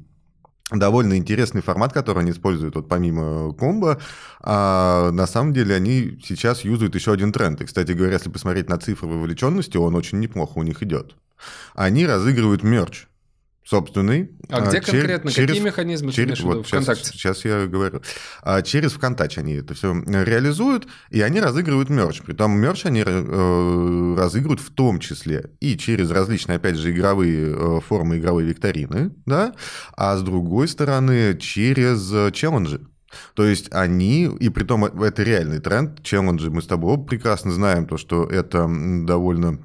довольно интересный формат, который они используют, вот помимо комбо, а на самом деле они сейчас юзают еще один тренд. И, кстати говоря, если посмотреть на цифры вовлеченности, он очень неплохо у них идет. Они разыгрывают мерч собственный. А где чер- конкретно? Какие механизмы ты имеешь в виду? вот сейчас, ВКонтакте? сейчас я говорю. А через ВКонтакте они это все реализуют, и они разыгрывают мерч. Притом мерч они э, разыгрывают в том числе и через различные, опять же, игровые э, формы игровой викторины, да, а с другой стороны через э, челленджи. То есть они, и при том это реальный тренд, челленджи, мы с тобой прекрасно знаем, то, что это довольно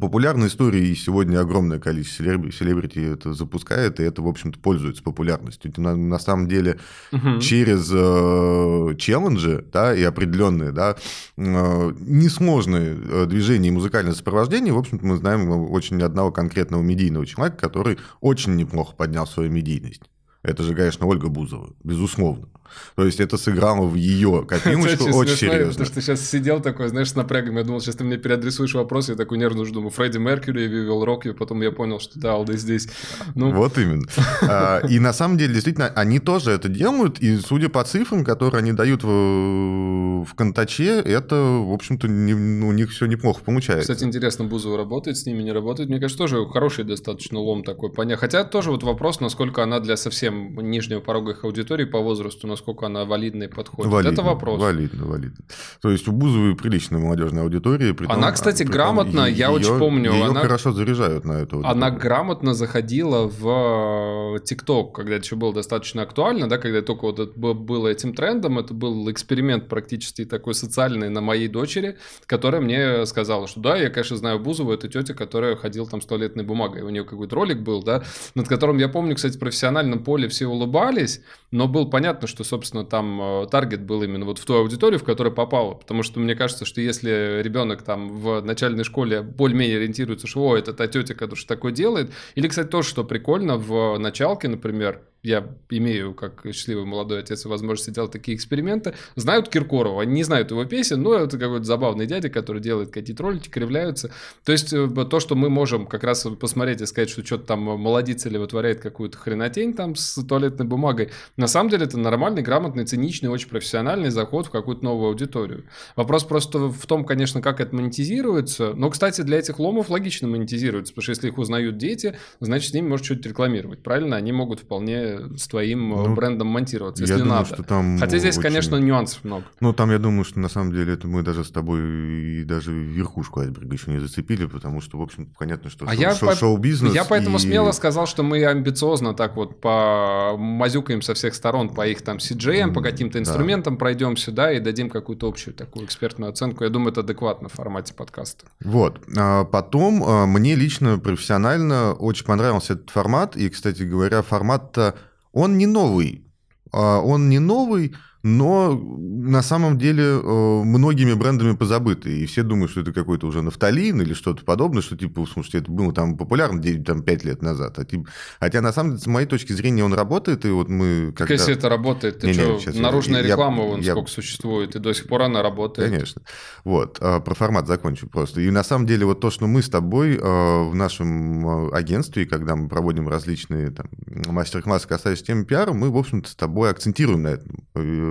популярная история, и сегодня огромное количество селеб- селебрити это запускает, и это, в общем-то, пользуется популярностью. На, на самом деле, Мгм. через э, челленджи, да, и определенные, да, э, несложные э, движения и музыкальное сопровождение, в общем-то, мы знаем очень одного конкретного медийного человека, который очень неплохо поднял свою медийность. Это же, конечно, Ольга Бузова, безусловно. То есть это сыграло в ее копилочку очень серьезно. Потому что сейчас сидел такой, знаешь, с напрягом. Я думал, сейчас ты мне переадресуешь вопрос. Я такой нервно жду. Фредди Меркьюри, Вивил Рок. И потом я понял, что да, Алда здесь. Ну, Вот именно. А, И на самом деле, действительно, они тоже это делают, и судя по цифрам, которые они дают в, в Контаче, это, в общем-то, не- ну, у них все неплохо получается. Кстати, интересно, Бузова работает с ними, не работает. Мне кажется, тоже хороший достаточно лом такой. Хотя тоже вот вопрос, насколько она для совсем нижнего порога их аудитории по возрасту, насколько она валидна и подходит. Валидно, Это вопрос. Валидно, валидно. То есть у Бузовой приличная молодежная аудитория. притом- Она, кстати, притом грамотно, я её- очень помню, её она- хорошо заряжают на эту Она аудиторию. грамотно заходила в ТикТок, когда это еще было достаточно актуально, да, когда только вот это было этим трендом, это был эксперимент практически такой социальный на моей дочери, которая мне сказала, что да, я, конечно, знаю Бузову, это тетя, которая ходила там с туалетной бумагой, у нее какой-то ролик был, да, над которым, я помню, кстати, в профессиональном поле все улыбались, но было понятно, что, собственно, там э, таргет был именно вот в ту аудиторию, в которую попало, потому что мне кажется, что если ребенок там в начальной школе более-менее ориентируется, что о, это та тетя, которая что такое делает, или, кстати, тоже, что прикольно, в началке, например, я имею, как счастливый молодой отец, возможность делать такие эксперименты, знают Киркорова, они не знают его песен, но это какой-то забавный дядя, который делает какие-то ролики, кривляются. То есть э, то, что мы можем как раз посмотреть и сказать, что что-то там молодец или вытворяет какую-то хренотень там с туалетной бумагой, на самом деле это нормальный, грамотный, циничный, очень профессиональный заход в какую-то новую аудиторию. Вопрос просто в том, конечно, как это монетизируется. Но, кстати, для этих ломов логично монетизируется, потому что если их узнают дети, значит, с ними может что-то рекламировать. Правильно? Они могут вполне с твоим э, Ну, брендом монтироваться, если я думаю, надо. что там Хотя здесь, очень- конечно, нюансов много. Ну, там, я думаю, что на самом деле это мы даже с тобой и даже верхушку айсберга еще не зацепили, потому что, в общем, понятно, что А шоу- я шоу- по- шоу-бизнес... Я поэтому и- смело сказал, что мы амбициозно так вот по мазюкаем со всех сторон по их там CGM, по М, каким-то да. инструментам пройдемся, да, и дадим какую-то общую такую экспертную оценку. Я думаю, это адекватно в формате подкаста. Вот. А Потом а, мне лично профессионально очень понравился этот формат. И, кстати говоря, формат-то, он не новый. А, Он не новый, но на самом деле э, многими брендами позабытый. И все думают, что это какой-то уже нафталин или что-то подобное, что типа, слушайте, это было там популярно 9, там, 5 лет назад. А, типа, хотя на самом деле, с моей точки зрения, он работает. И вот мы... Как когда- если это работает, ты Не-не, что, я- наружная я- реклама вон я- сколько существует, и до сих пор она работает. Конечно. Вот, а, про формат закончу просто. И на самом деле вот то, что мы с тобой а, в нашем а, агентстве, когда мы проводим различные там, мастер-классы, касающиеся темы пиара, мы, в общем-то, с тобой акцентируем на этом.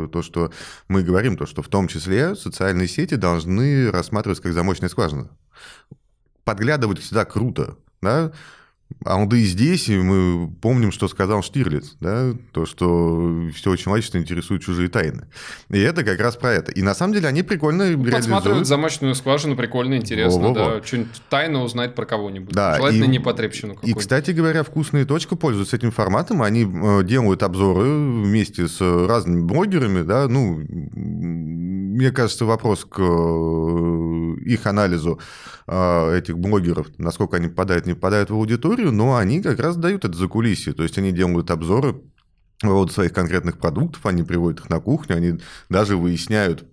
И То, что мы говорим, то, что в том числе социальные сети должны рассматриваться как замочная скважина. Подглядывать всегда круто, да, а он да и здесь, и мы помним, что сказал Штирлиц, да, то, что все человечество интересует чужие тайны. И это как раз про это. И на самом деле они прикольно Подсматривать реализуют. замочную скважину прикольно, интересно, Во-во-во. да. Что-нибудь тайно узнать про кого-нибудь. Да, Желательно и- непотребщину И, какую-нибудь. кстати говоря, «Вкусная точка» пользуется этим форматом. Они э, делают обзоры вместе с разными блогерами. Да? Ну, мне кажется, вопрос к э, их анализу э, этих блогеров, насколько они попадают, не попадают в аудиторию, но они как раз дают это за кулисье. То есть они делают обзоры поводу своих конкретных продуктов, они приводят их на кухню, они даже выясняют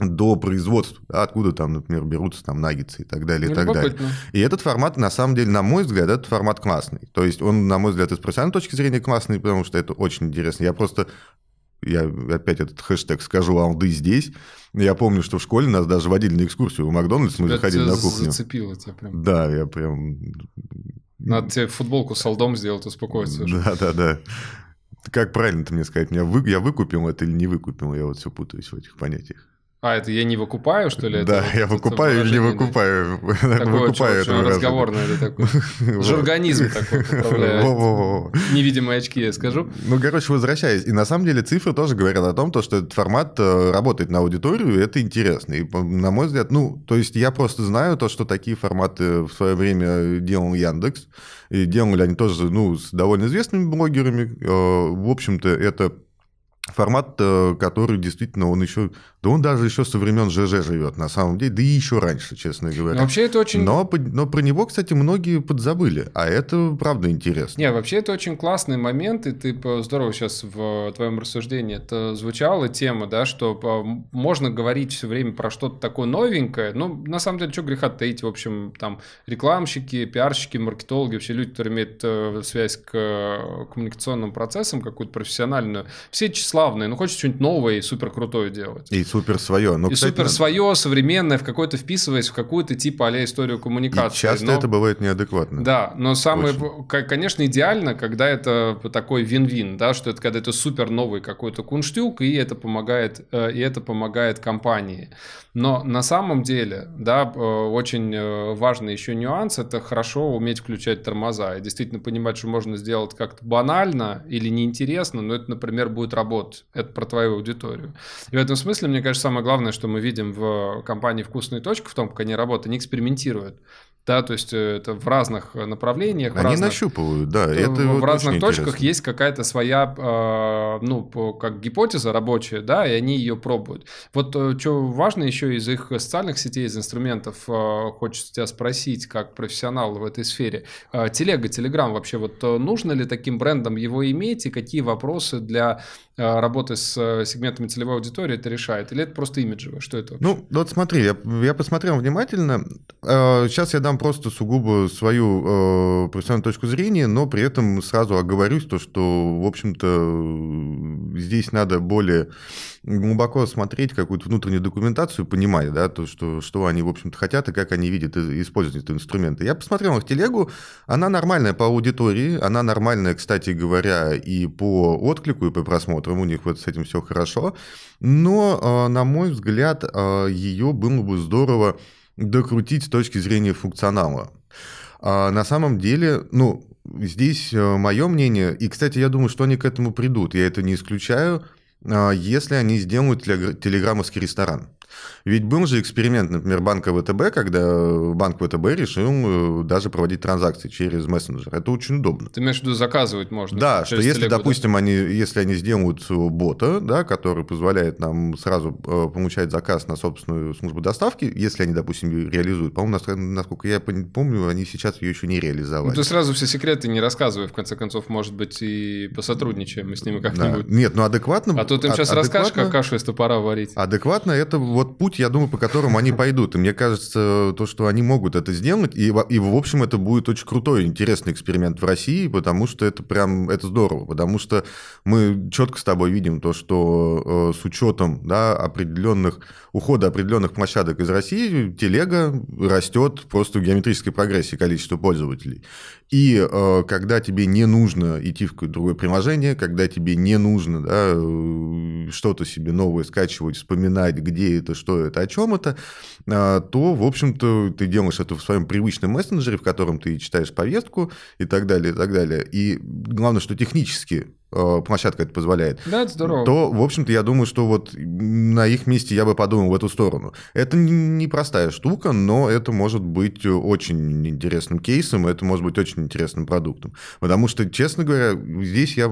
до производства, да, откуда там, например, берутся там наггетсы и так далее, и так далее. И этот формат, на самом деле, на мой взгляд, этот формат классный. То есть он, на мой взгляд, и с профессиональной точки зрения классный, потому что это очень интересно. Я просто, я опять этот хэштег скажу, алды здесь. Я помню, что в школе нас даже водили на экскурсию в Макдональдс, мы заходили на кухню. Зацепило тебя прям. Да, я прям... Надо тебе футболку с алдом сделать, успокоиться. уже. Да, да, да. Как правильно ты мне сказать? Меня вы... Я выкупил это или не выкупил? Я вот все путаюсь в этих понятиях. А, это я не выкупаю, что ли? да, это, я выкупаю или не выкупаю? Такое выкупаю выражение. разговорное, это такой. Вот. Жаргонизм такой. Невидимые очки, я скажу. Ну, короче, возвращаясь. И на самом деле цифры тоже говорят о том, то, что этот формат э, работает на аудиторию, и это интересно. И, на мой взгляд, ну, то есть я просто знаю то, что такие форматы в свое время делал Яндекс. И делали они тоже, ну, с довольно известными блогерами. Э, В общем-то, это формат, э, который действительно, он еще... Да он даже еще со времен ЖЖ живет, на самом деле. Да и еще раньше, честно говоря. Но вообще это очень... Но, но про него, кстати, многие подзабыли. А это правда интересно. Не, вообще это очень классный момент, и ты здорово сейчас в твоем рассуждении это звучала тема, да, что можно говорить все время про что-то такое новенькое, ну, на самом деле, что греха таить, в общем, там, рекламщики, пиарщики, маркетологи, вообще люди, которые имеют э, связь к э, коммуникационным процессам, какую-то профессиональную, все тщеславные, ну, хочется что-нибудь новое и супер крутое делать. И супер свое. Но, и кстати, супер свое, современное, в какой-то вписываясь в какую-то типа а историю и коммуникации. часто но- это бывает неадекватно. да, но самое, Очень. конечно, идеально, когда это такой вин-вин, да, что это когда это супер новый какой-то кунштюк, и это помогает, э, и это помогает компании. Но на самом деле, да, э, очень э, важный еще нюанс, это хорошо уметь включать тормоза и действительно понимать, что можно сделать как-то банально или неинтересно, но это, например, будет работать. Это про твою аудиторию. И в этом смысле, мне кажется, самое главное, что мы видим в компании «Вкусная точка», в том, как они работают, они экспериментируют. Да, то есть э, это в разных э, направлениях, в Они разных, нащупывают, да. в- Это в вот разных точках интересно. есть какая-то своя, э, ну, как гипотеза рабочая, да, и они ее пробуют. Вот что важно еще из их социальных сетей, из инструментов, э, хочется тебя спросить, как профессионал в этой сфере. Э, Телега, Телеграм вообще, вот э, нужно ли таким брендом его иметь, и какие вопросы для э, работы с э, сегментами целевой аудитории это решает? Или это просто имиджевое? Что это вообще? Ну, вот смотри, я, я посмотрел внимательно. Сейчас я дам просто сугубо свою э, профессиональную точку зрения, но при этом сразу оговорюсь, то, что, в общем-то, здесь надо более глубоко смотреть какую-то внутреннюю документацию, понимая, да, то, что, что они, в общем-то, хотят и как они видят и используют эти инструменты. Я посмотрел их телегу, она нормальная по аудитории, она нормальная, кстати говоря, и по отклику, и по просмотрам, у них вот с этим все хорошо, но, э, на мой взгляд, э, ее было бы здорово докрутить с точки зрения функционала. А на самом деле, ну, здесь мое мнение, и, кстати, я думаю, что они к этому придут, я это не исключаю, если они сделают телеграммовский ресторан. Ведь был же эксперимент, например, банка ВТБ, когда банк ВТБ решил э, даже проводить транзакции через мессенджер. Это очень удобно. Ты имеешь в виду заказывать можно? Да, что если, телегу, допустим, да? они, если они сделают бота, да, который позволяет нам сразу э, получать заказ на собственную службу доставки, если они, допустим, реализуют. По-моему, насколько я помню, они сейчас ее еще не реализовали. Ну, ты сразу все секреты не рассказывай, в конце концов, может быть, и посотрудничаем мы с ними как-нибудь. Да. Нет, ну адекватно... А то ты им сейчас расскажешь, как кашу из топора варить. Адекватно это вот путь, я думаю, по которому они пойдут. И мне кажется, то, что они могут это сделать, и, и в общем, это будет очень крутой, интересный эксперимент в России, потому что это прям, это здорово, потому что мы четко с тобой видим то, что э, с учетом да, определенных, ухода определенных площадок из России, телега растет просто в геометрической прогрессии количество пользователей. И э, когда тебе не нужно идти в какое-то другое приложение, когда тебе не нужно да, э, что-то себе новое скачивать, вспоминать, где это, что это, о чем это, э, то, в общем-то, ты делаешь это в своем привычном мессенджере, в котором ты читаешь повестку и так далее, и так далее. И главное, что технически площадка это позволяет, да, это здорово. то, в общем-то, я думаю, что вот на их месте я бы подумал в эту сторону. Это непростая штука, но это может быть очень интересным кейсом, это может быть очень интересным продуктом. Потому что, честно говоря, здесь я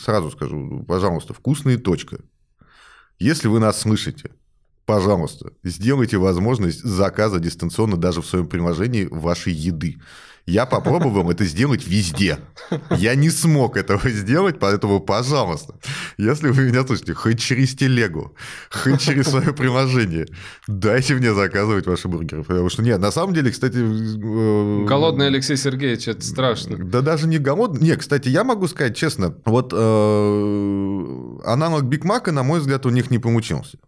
сразу скажу, пожалуйста, вкусная точка. Если вы нас слышите, пожалуйста, сделайте возможность заказа дистанционно даже в своем приложении вашей еды. Я попробовал это сделать везде. Я не смог этого сделать, поэтому, пожалуйста, если вы меня слышите, хоть через телегу, хоть через свое приложение, дайте мне заказывать ваши бургеры. Потому что нет, на самом деле, кстати... Э, голодный Алексей Сергеевич, это страшно. Да даже не голодный. Не, кстати, я могу сказать честно, вот э, аналог Биг Мака, на мой взгляд, у них не получился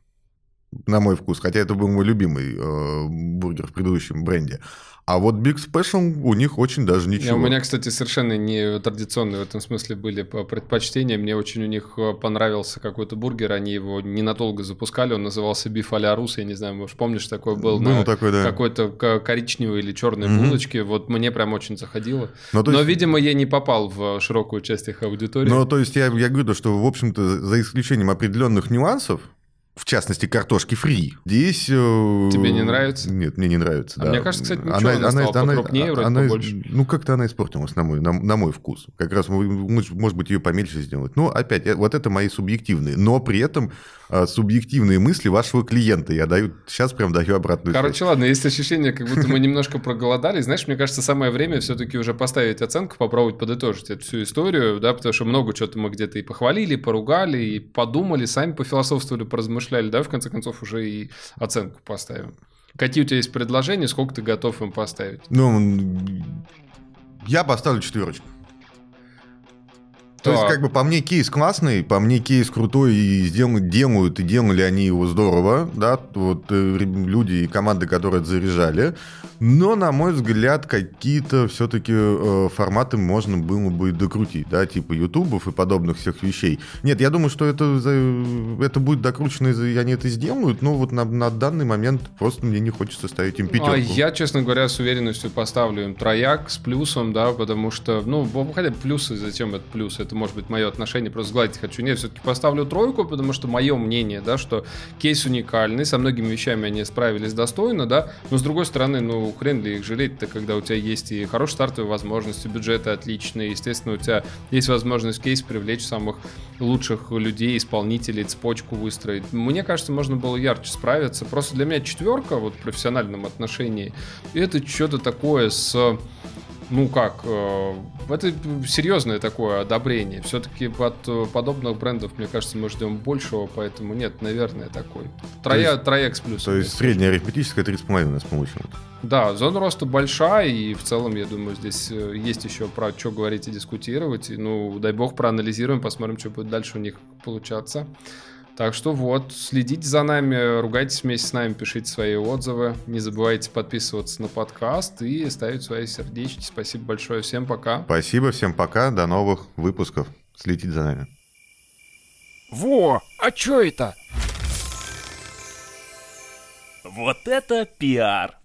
на мой вкус, хотя это был мой любимый э, бургер в предыдущем бренде. А вот Big Special у них очень даже ничего. У меня, кстати, совершенно не традиционные в этом смысле были предпочтения. Мне очень у них э, понравился какой-то бургер. Они его ненадолго запускали. Он назывался Биф а Рус. Я не знаю, может, помнишь, такой был, был на такой, да. какой-то коричневой или черной mm-hmm. булочке. Вот мне прям очень заходило. Но, Но есть... видимо, я не попал в широкую часть их аудитории. Ну, то есть я, я говорю, что, в общем-то, за исключением определенных нюансов, в частности, картошки фри. Здесь... Э, Тебе не нравится? Нет, мне не нравится, а да. мне кажется, кстати, ничего, она, она, она стала она, покрупнее, она, вроде она, побольше. Ну, как-то она испортилась, на мой, на, на мой вкус. Как раз, может быть, ее поменьше сделать. Но, опять, э, вот это мои субъективные. Но при этом субъективные мысли вашего клиента. Я даю, сейчас прям даю обратную Короче, связь. ладно, есть ощущение, как будто мы немножко проголодались. Знаешь, мне кажется, самое время все-таки уже поставить оценку, попробовать подытожить эту всю историю, да, потому что много чего-то мы где-то и похвалили, и поругали, и подумали, сами пофилософствовали, поразмышляли, да, в конце концов уже и оценку поставим. Какие у тебя есть предложения, сколько ты готов им поставить? Ну, я поставлю четверочку. То есть, как бы, по мне, кейс классный, по мне, кейс крутой, и сделают, делают, и делали они его здорово, да, вот э, люди и команды, которые это заряжали, но, на мой взгляд, какие-то все-таки э, форматы можно было бы докрутить, да, типа ютубов и подобных всех вещей. Нет, я думаю, что это, это будет докручено, и они это сделают, но вот на, на данный момент просто мне не хочется ставить им пятерку. А я, честно говоря, с уверенностью поставлю им трояк с плюсом, да, потому что, ну, хотя плюсы, зачем это плюс, это это может быть мое отношение, просто сгладить хочу. Нет, все-таки поставлю тройку, потому что мое мнение, да, что кейс уникальный, со многими вещами они справились достойно, да, но с другой стороны, ну, хрен ли их жалеть-то, когда у тебя есть и хорошие стартовые возможности, бюджеты отличные, естественно, у тебя есть возможность кейс привлечь самых лучших людей, исполнителей, цепочку выстроить. Мне кажется, можно было ярче справиться. Просто для меня четверка вот в профессиональном отношении, это что-то такое с ну как, э, это серьезное такое одобрение. Все-таки от э, подобных брендов, мне кажется, мы ждем большего, поэтому нет, наверное, такой. Троя, есть, трояк с плюсом. То есть средняя арифметическая 3,5 у нас получилось. Да, зона роста большая, и в целом, я думаю, здесь э, есть еще про что говорить и дискутировать. И, ну, дай бог, проанализируем, посмотрим, что будет дальше у них получаться. Так что вот, следите за нами, ругайтесь вместе с нами, пишите свои отзывы. Не забывайте подписываться на подкаст и ставить свои сердечки. Спасибо большое, всем пока. Спасибо, всем пока, до новых выпусков. Следите за нами. Во, а чё это? Вот это пиар!